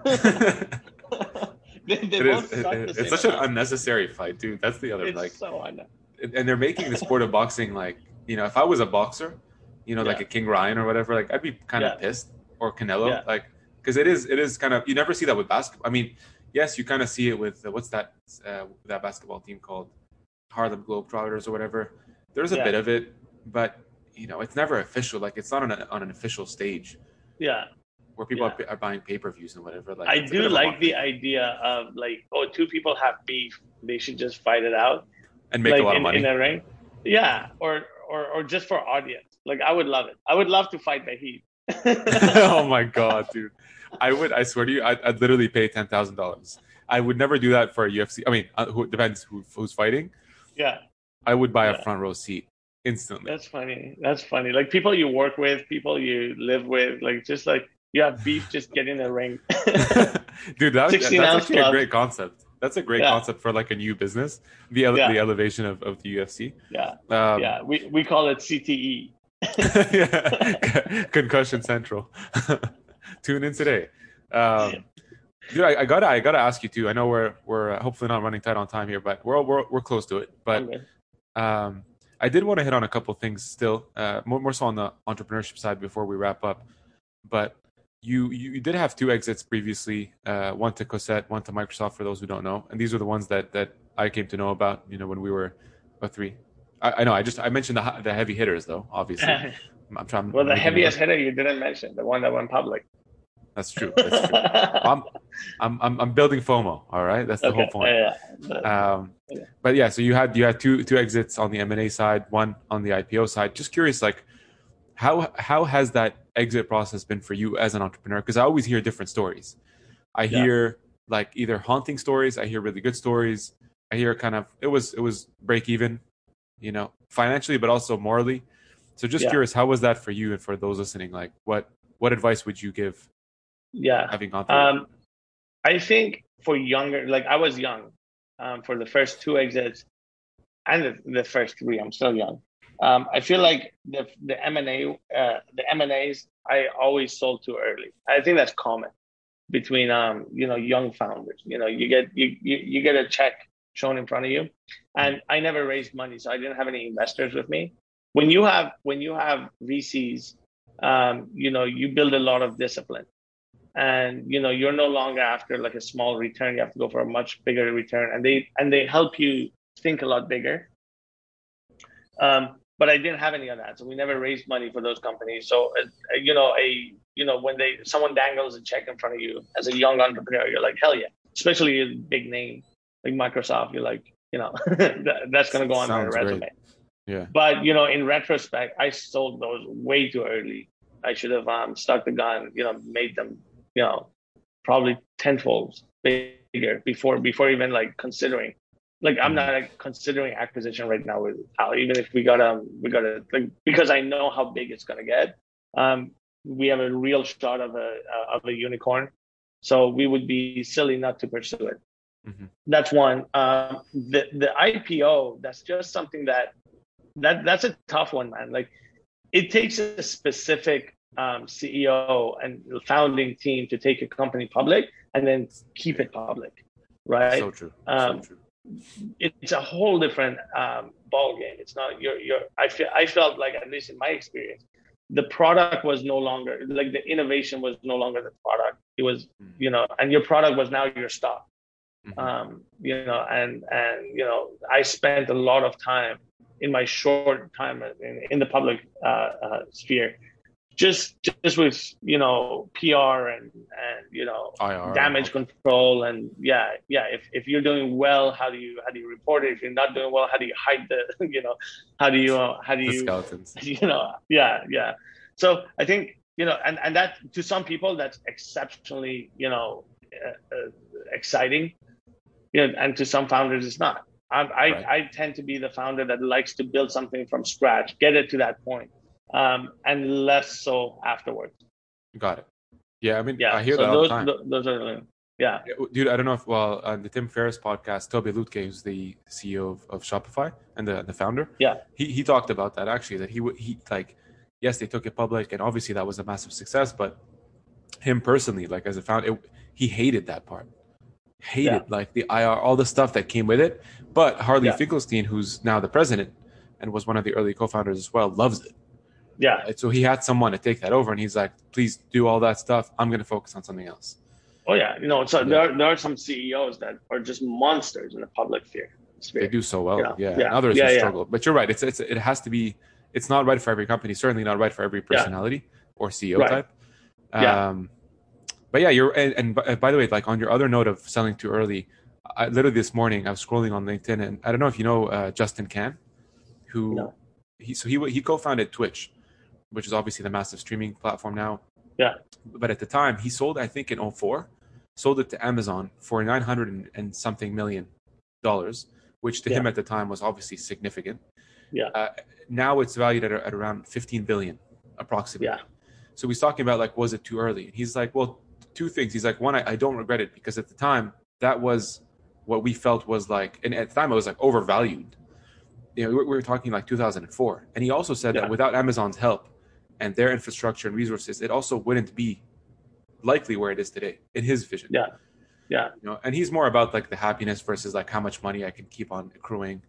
they they It is, it- it's such an unnecessary fight, dude. That's the other It's like, so unnecessary. and they're making the sport of boxing like you know, if I was a boxer, you know, like a King Ryan or whatever, like I'd be kind of pissed or Canelo, Yeah. like because it is it is kind of you never see that with basketball. I mean, yes, you kind of see it with uh, what's that uh, that basketball team called Harlem Globetrotters or whatever. There's a Yeah. bit of it, but you know, it's never official. Like it's not on, a, on an official stage Yeah. Where people Yeah. are, are buying pay per views and whatever. Like I it's a bit do like the idea of like, oh, two people have beef. They should just fight it out. and make like a lot in, of money. in a ring. Yeah. Or, or or just for audience. Like I would love it. I would love to fight the heat. oh my god, dude! I would. I swear to you, I'd, I'd literally pay ten thousand dollars. I would never do that for a UFC. I mean, uh, who, depends who, who's fighting. yeah. I would buy a front row seat instantly. That's funny. That's funny. Like people you work with, people you live with, like just like you have beef, just get in a ring. Dude, that, that's actually a great concept. That's a great Yeah. concept for like a new business. The ele- Yeah. the elevation of, of the UFC. yeah, Um, yeah. We we call it. CTE. yeah. Concussion Central. Tune in today. Um, dude, I, I gotta I gotta ask you too. I know we're we're uh, hopefully not running tight on time here, but we're we're, we're close to it. But Okay. um, I did want to hit on a couple things still, uh, more more so on the entrepreneurship side before we wrap up. But you you, did have two exits previously, uh, one to Cosette, one to Microsoft. For those who don't know, and these are the ones that that I came to know about. You know, when we were a three. I, I know. I just I mentioned the the heavy hitters though. Obviously, I'm trying. well, the heaviest hitter you didn't mention, the one that went public. That's true. That's true. I'm, I'm I'm I'm building FOMO. All right, that's the whole point. Yeah, yeah. Um, Yeah. but yeah, so you had you had two two exits on the M and A side, one on the IPO side. Just curious, like how how has that exit process been for you as an entrepreneur? Because I always hear different stories. I Yeah. hear like either haunting stories, I hear really good stories. I hear kind of it was it was break even, you know, financially, but also morally. So just Yeah. curious, how was that for you and for those listening? Like, what what advice would you give yeah. having gone through? Um, I think for younger, like I was young um, for the first two exits and the, the first three. I'm still young. Um, I feel like the the M and A, uh, the M and A's, I always sold too early. I think that's common between um, you know young founders. You know, you get you, you you get a check shown in front of you, and I never raised money, so I didn't have any investors with me. When you have when you have VCs, um, you know, you build a lot of discipline and you know you're no longer after like a small return you have to go for a much bigger return and they and they help you think a lot bigger um, but i didn't have any of that so we never raised money for those companies so uh, you know a you know when they someone dangles a check in front of you as a young entrepreneur you're like hell yeah especially a big name like microsoft you're like you know that, that's going to go on my Sounds great. resume yeah. but you know, in retrospect, I sold those way too early. I should have um, stuck the gun. You know, made them, you know, probably tenfold bigger before before even like considering. Like I'm not like, considering acquisition right now with Owl. Even if we got um we got to like because I know how big it's gonna get. Um, we have a real shot of a uh, of a unicorn, so we would be silly not to pursue it. Mhm. That's one. Um, the the IPO. That's just something that that that's a tough one, man. Like it takes a specific um, CEO and founding team to take a company public and then keep it public, right? So true. Um, so true. It's a whole different um, ball game. It's not your your. I feel I felt like at least in my experience, the product was no longer like the innovation was no longer the product. It was Mhm. you know, and your product was now your stock Mhm. um, you know, and and you know, I spent a lot of time in my short time in, in the public uh, uh, sphere, just just with you know PR and and you know IR. damage control and yeah yeah if if you're doing well, how do you how do you report it? If you're not doing well, how do you hide the you know how do you uh, how do you skeletons. you know yeah yeah so i think you know and and that to some people that's exceptionally you know uh, uh, exciting you know and to some founders it's not I, I Right. i tend to be the founder that likes to build something from scratch get it to that point um and less so afterwards Got it. Yeah, I mean, yeah I hear so that all those the time. th- those are yeah Yeah, Dude, I don't know if well on the Tim Ferriss podcast, Tobi Lutke, who's the CEO of, of Shopify and the the founder. Yeah. he he talked about that actually. That he would he like, yes, they took it public, and obviously that was a massive success. But him personally, like as a founder, it, he hated that part. Hated like the IR, all the stuff that came with it. But Harley Yeah. Finkelstein, who's now the president and was one of the early co-founders as well, loves it. Yeah So he had someone to take that over, and he's like, "Please do all that stuff. I'm going to focus on something else." oh yeah you know so Yeah. there, are, there are some ceos that are just monsters in the public sphere They do so well, Yeah. yeah. Yeah. And others Yeah, yeah. struggle, but you're right. It's it's it has to be. It's not right for every company. Certainly not right for every personality or CEO Right. type. Yeah. Um, but yeah, you're and, and by- by the way, like on your other note of selling too early, I literally this morning I was scrolling on LinkedIn and I don't know if you know uh, Justin Kan, who No. he so he he co-founded Twitch, which is obviously the massive streaming platform now. Yeah. But at the time, he sold I think in 04, sold it to Amazon for 900 and, and something million dollars, which to him at the time was obviously significant. Yeah. Uh, now it's valued at, at around 15 billion, approximately. Yeah. So he's talking about like, was it too early? He's like, well, two things. He's like, one, I, I don't regret it because at the time that was what we felt was like, and at the time it was like overvalued. You know, we were, we were talking like 2004, and he also said Yeah. that without Amazon's help and their infrastructure and resources, it also wouldn't be likely where it is today in his vision. Yeah. Yeah. You know, and he's more about like the happiness versus like how much money I can keep on accruing.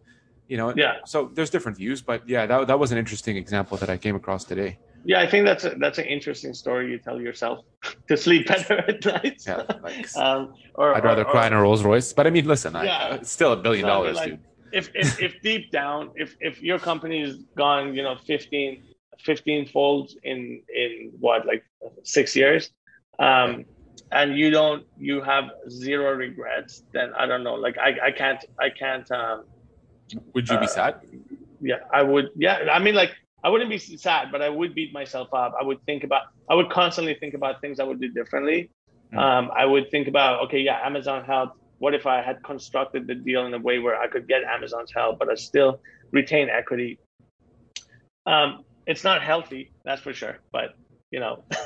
You know, Yeah. So there's different views, but yeah, that that was an interesting example that I came across today. Yeah, I think that's a, that's an interesting story you tell yourself to sleep better at night. Yeah, like um, or, I'd rather or- cry in a Rolls Royce, but I mean, listen, I, it's still a billion dollars, like- dude. if, if if deep down, if if your company's gone, you know, 15, 15 folds in in what like six years, um, and you don't, you have zero regrets, then I don't know. Like I I can't I can't um Would you be uh, sad? yeah i would yeah i mean like i wouldn't be sad but i would beat myself up i would think about i would constantly think about things i would do differently Mm. um, i would think about okay yeah amazon help what if i had constructed the deal in a way where i could get amazon's help but i still retain equity um, it's not healthy that's for sure but you know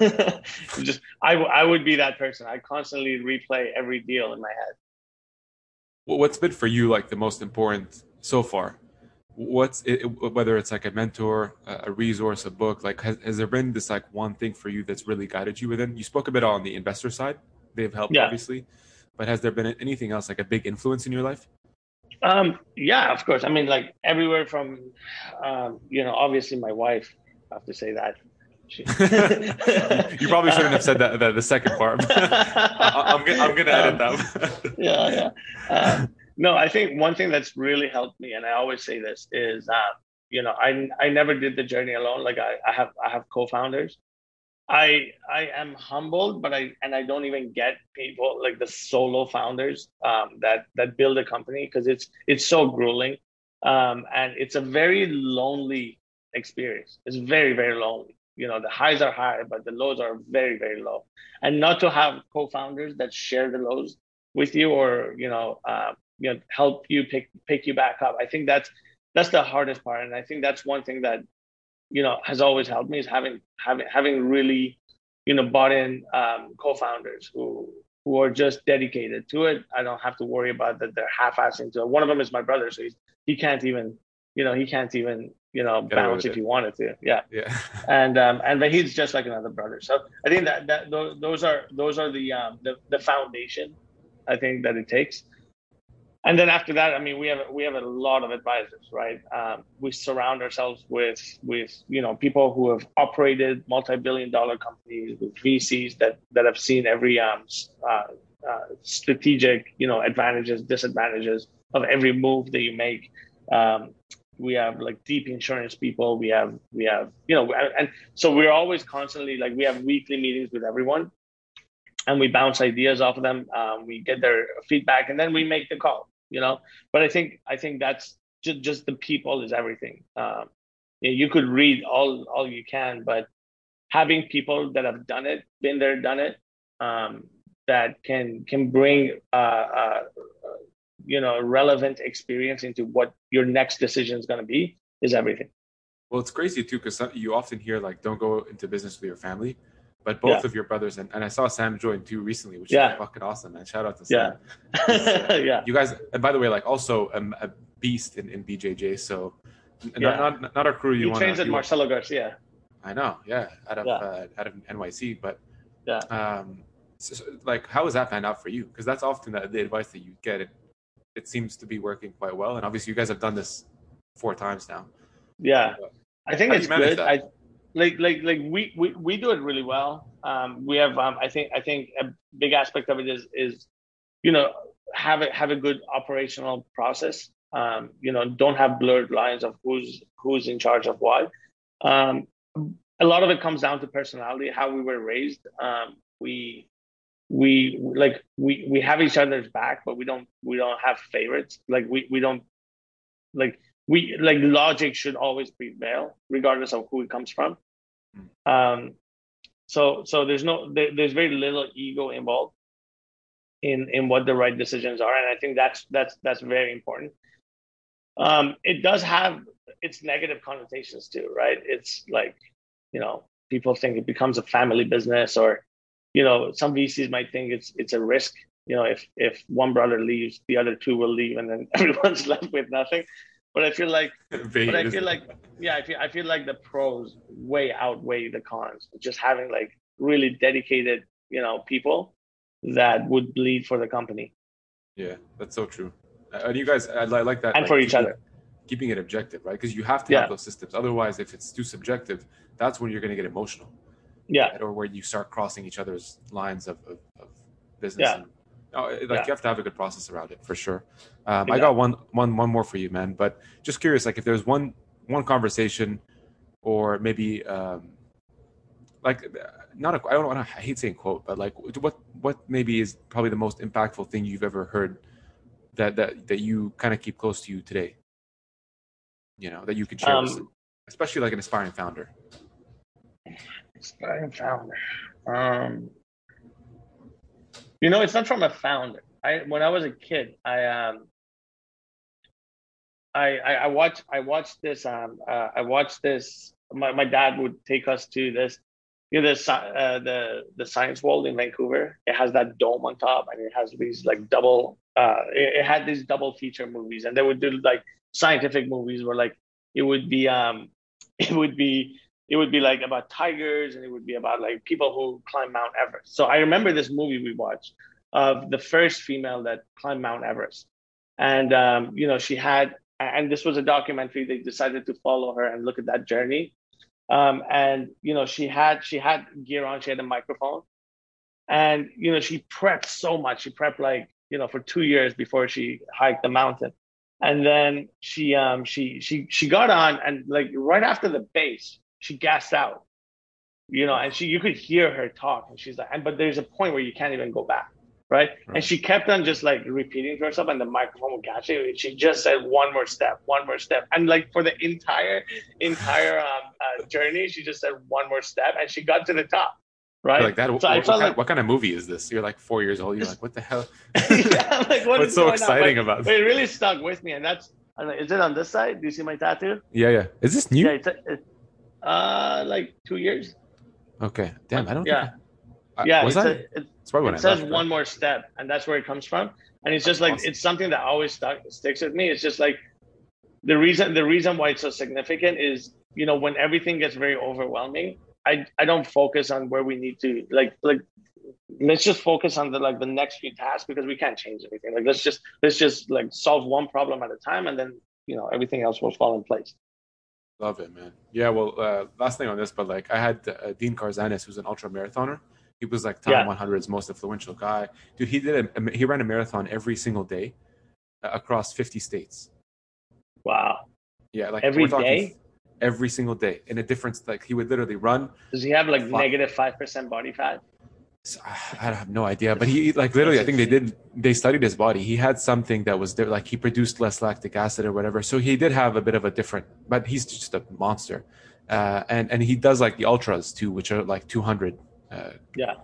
just I, w- I would be that person i constantly replay every deal in my head Wh- What's been for you like the most important so far? What's it, whether it's like a mentor, a a resource, a book? Like, has, has there been this like one thing for you that's really guided you within? You spoke a bit on the investor side; they've helped, Yeah. obviously. But has there been anything else like a big influence in your life? Um, yeah, of course. I mean, like everywhere from, um, you know, obviously my wife. I have to say that. She- you probably shouldn't have said that the, the second part. I, I'm, gonna, I'm gonna edit that. yeah, yeah. Um, no, I think one thing that's really helped me, and I always say this, is uh, you know, I I never did the journey alone. Like I, I have I have co-founders. I I am humbled, but I and I don't even get people like the solo founders um, that that build a company because it's it's so grueling, um, and it's a very lonely experience. It's very very lonely. You know, the highs are high, but the lows are very very low. And not to have co-founders that share the lows with you or you know uh, you know help you pick pick you back up. I think that's that's the hardest part, and I think that's one thing that you know has always helped me is having having having really you know bought in um, co-founders who who are just dedicated to it. I don't have to worry about that they're half-assed into it. One of them is my brother, so he's, he can't even you know he can't even you know Get bounce if it. he wanted to. Yeah yeah. and um, and but he's just like another brother. So I think that that those, those are those are the um, the the foundation. I think that it takes, and then after that, I mean, we have we have a lot of advisors, right? Um, we surround ourselves with with you know people who have operated multi-billion dollar companies with VCs that that have seen every um uh, uh, strategic you know advantages disadvantages of every move that you make. Um, we have like deep insurance people we have we have you know and so we're always constantly like we have weekly meetings with everyone and we bounce ideas off of them um, we get their feedback and then we make the call you know? But i think i think that's just, just the people is everything. Um, you, could read all all you can but having people that have done it been there done it um, that can can bring uh, uh, you know relevant experience into what your next decision is going to be is everything. Well, it's crazy too because you often hear like, "Don't go into business with your family," but both Yeah. of your brothers and, and I saw Sam join too recently, which Yeah. is fucking awesome, man. Shout out to Yeah. Sam. yeah You guys, and by the way, like also um, a beast in, in BJJ. So, Yeah. not, not not a crew you want. trains at Marcelo Garcia I know, yeah, out of. Uh, out of NYC, but Yeah. um, so, so, like how has that panned out for you? Because that's often the, the advice that you get. It it seems to be working quite well, and obviously you guys have done this four times now. yeah i think it's good that? i like like like we, we we do it really well. Um we have um i think i think a big aspect of it is is you know have a have a good operational process. Um you know don't have blurred lines of who's who's in charge of what. Um a lot of it comes down to personality how we were raised. Um we we like we we have each other's back but we don't we don't have favorites. Like we we don't like we like logic should always prevail regardless of who it comes from um so so there's no there, there's very little ego involved in in what the right decisions are and i think that's that's that's very important um, it does have its negative connotations too, right? It's like, you know, people think it becomes a family business, or, you know, some VCs might think it's it's a risk. You know, if if one brother leaves, the other two will leave, and then everyone's left with nothing. But I feel like, but I feel like, yeah, I feel I feel like the pros way outweigh the cons. Just having like really dedicated, you know, people that would bleed for the company. Yeah, that's so true. Uh, and you guys, I like that. And like, for each other. Keeping it objective, right? Because you have to Yeah. have those systems. Otherwise, if it's too subjective, that's when you're going to get emotional. Yeah, right? Or where you start crossing each other's lines of, of, of business. Yeah. And, oh, like Yeah. you have to have a good process around it for sure. Um, I got one, one, one more for you, man. But just curious, like if there's one, one conversation, or maybe, um, like, uh, not a, I don't want to, I hate saying quote, but like, what, what maybe is probably the most impactful thing you've ever heard that that that you kind of keep close to you today? You know, that you could share, with, Um, especially like an aspiring founder. Inspiring founder. Um, you know, it's not from a founder. I when I was a kid, I um, I I, I watched I watched this um uh, I watched this. My, my dad would take us to this. You know, the sci- uh, the the Science World in Vancouver. It has that dome on top, and it has these like double. Uh, it, it had these double feature movies, and they would do like scientific movies where like it would be um it would be it would be like about tigers and it would be about like people who climb Mount Everest. So I remember this movie we watched of the first female that climbed Mount Everest. And um, you know, she had and this was a documentary, they decided to follow her and look at that journey. Um, and you know, she had she had gear on, she had a microphone. And you know, she prepped so much. She prepped like, you know, for two years before she hiked the mountain and then she um she she she got on and like right after the base she gassed out you know and she you could hear her talk and she's like and but there's a point where you can't even go back right, Right. and she kept on just like repeating to herself and the microphone would catch it she just said one more step one more step and like for the entire entire um uh, journey she just said one more step and she got to the top right You're like that. So what, what kind, like- what kind of movie is this? You're like four years old. You're like, what the hell? yeah, like, what What's is so exciting But- about this? it really stuck with me and that's I don't know, is it on this side do you see my tattoo Yeah, yeah. Is this new? Yeah, it's, it's uh like two years. Okay. Damn, I don't. Yeah, Think I, yeah. Was it's I? a, it, It's probably when it says left, one right? more step, and that's where it comes from. And it's just like awesome. it's something that always stuck sticks with me. It's just like the reason the reason why it's so significant is you know when everything gets very overwhelming, I I don't focus on where we need to like like let's just focus on the like the next few tasks because we can't change anything. Like let's just let's just like solve one problem at a time, and then you know everything else will fall in place. Love it, man. Yeah. Well, uh, last thing on this, but like I had uh, Dean Karnazes, who's an ultra marathoner. He was like time Yeah. 100's most influential guy. Dude, he did a, he ran a marathon every single day uh, across 50 states. Wow. Yeah, like Every day? Every single day, in a different like he would literally run Does he have like negative five percent body fat? I have no idea, but he like literally. I think they did. They studied his body. He had something that was like he produced less lactic acid or whatever. So he did have a bit of a different. But he's just a monster, uh, and and he does like the ultras too, which are like two hundred. Uh, Yeah.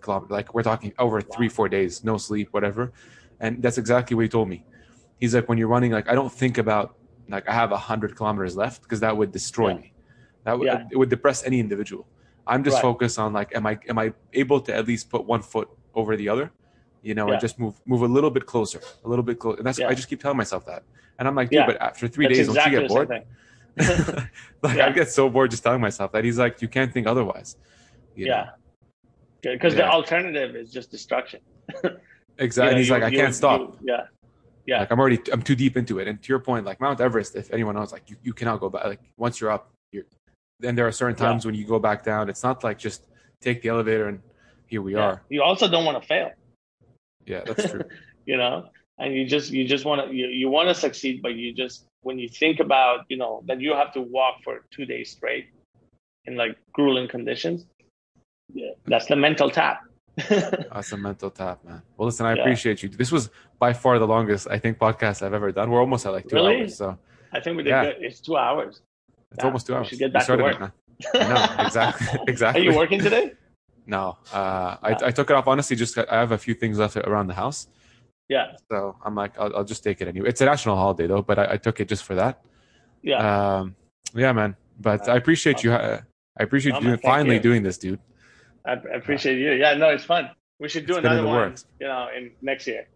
kilometers. Like we're talking over three four days, no sleep, whatever. And that's exactly what he told me. He's like, when you're running, like I don't think about like I have a hundred kilometers left because that would destroy Yeah. me. That would Yeah. it would depress any individual. I'm just Right. focused on like, am I am I able to at least put one foot over the other, you know, Yeah. and just move move a little bit closer, a little bit closer. And that's Yeah. I just keep telling myself that. And I'm like, dude, Yeah. but after three That's days, exactly don't you get bored? like. I get so bored just telling myself that. He's like, you can't think otherwise. you? Yeah. Because the alternative is just destruction. exactly. You know, he's you- like, I can't stop. yeah. Yeah. Like I'm already, I'm too deep into it. And to your point, like Mount Everest, if anyone knows, like you, you cannot go back. Like once you're up, Then there are certain Yeah. times when you go back down. It's not like just take the elevator and here we yeah. are. You also don't want to fail, Yeah, that's true. you know? And you just you just want to you, you want to succeed, but you just when you think about, you know, that you have to walk for two days straight in like grueling conditions, yeah, that's the mental tap. That's a mental tap, man. Well, listen, I Yeah. appreciate you. This was by far the longest I think podcast I've ever done. We're almost at like two Really? hours, so I think we did Yeah. good. It's two hours. It's Yeah, almost two hours. should get back to work. I know exactly, Are you working today? No, uh, I. I took it off honestly. Just I have a few things left around the house, Yeah. So I'm like, I'll, I'll just take it anyway. It's a national holiday though, but I, I took it just for that. Yeah. Um, yeah, man. But I appreciate you. uh, I appreciate No, you man, finally you. doing this, dude. I, I appreciate you. Yeah. No, it's fun. We should do It's another one. works. You know, in next year.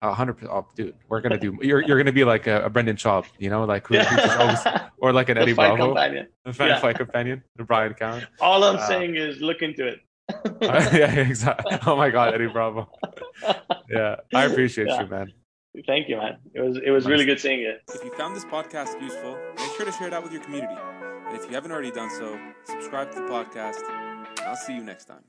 A hundred percent, oh, dude. We're gonna do. You're you're gonna be like a, a Brendan Schaub, you know, like who, who just always, or like an The Eddie fight Bravo, companion. a fan Yeah. fight companion, the Bryan Callen. All I'm Uh, saying is look into it. yeah, exactly. Oh my God, Eddie Bravo. Yeah, I appreciate Yeah. you, man. Thank you, man. It was it was really good seeing you. If you found this podcast useful, make sure to share it out with your community. And if you haven't already done so, subscribe to the podcast. And I'll see you next time.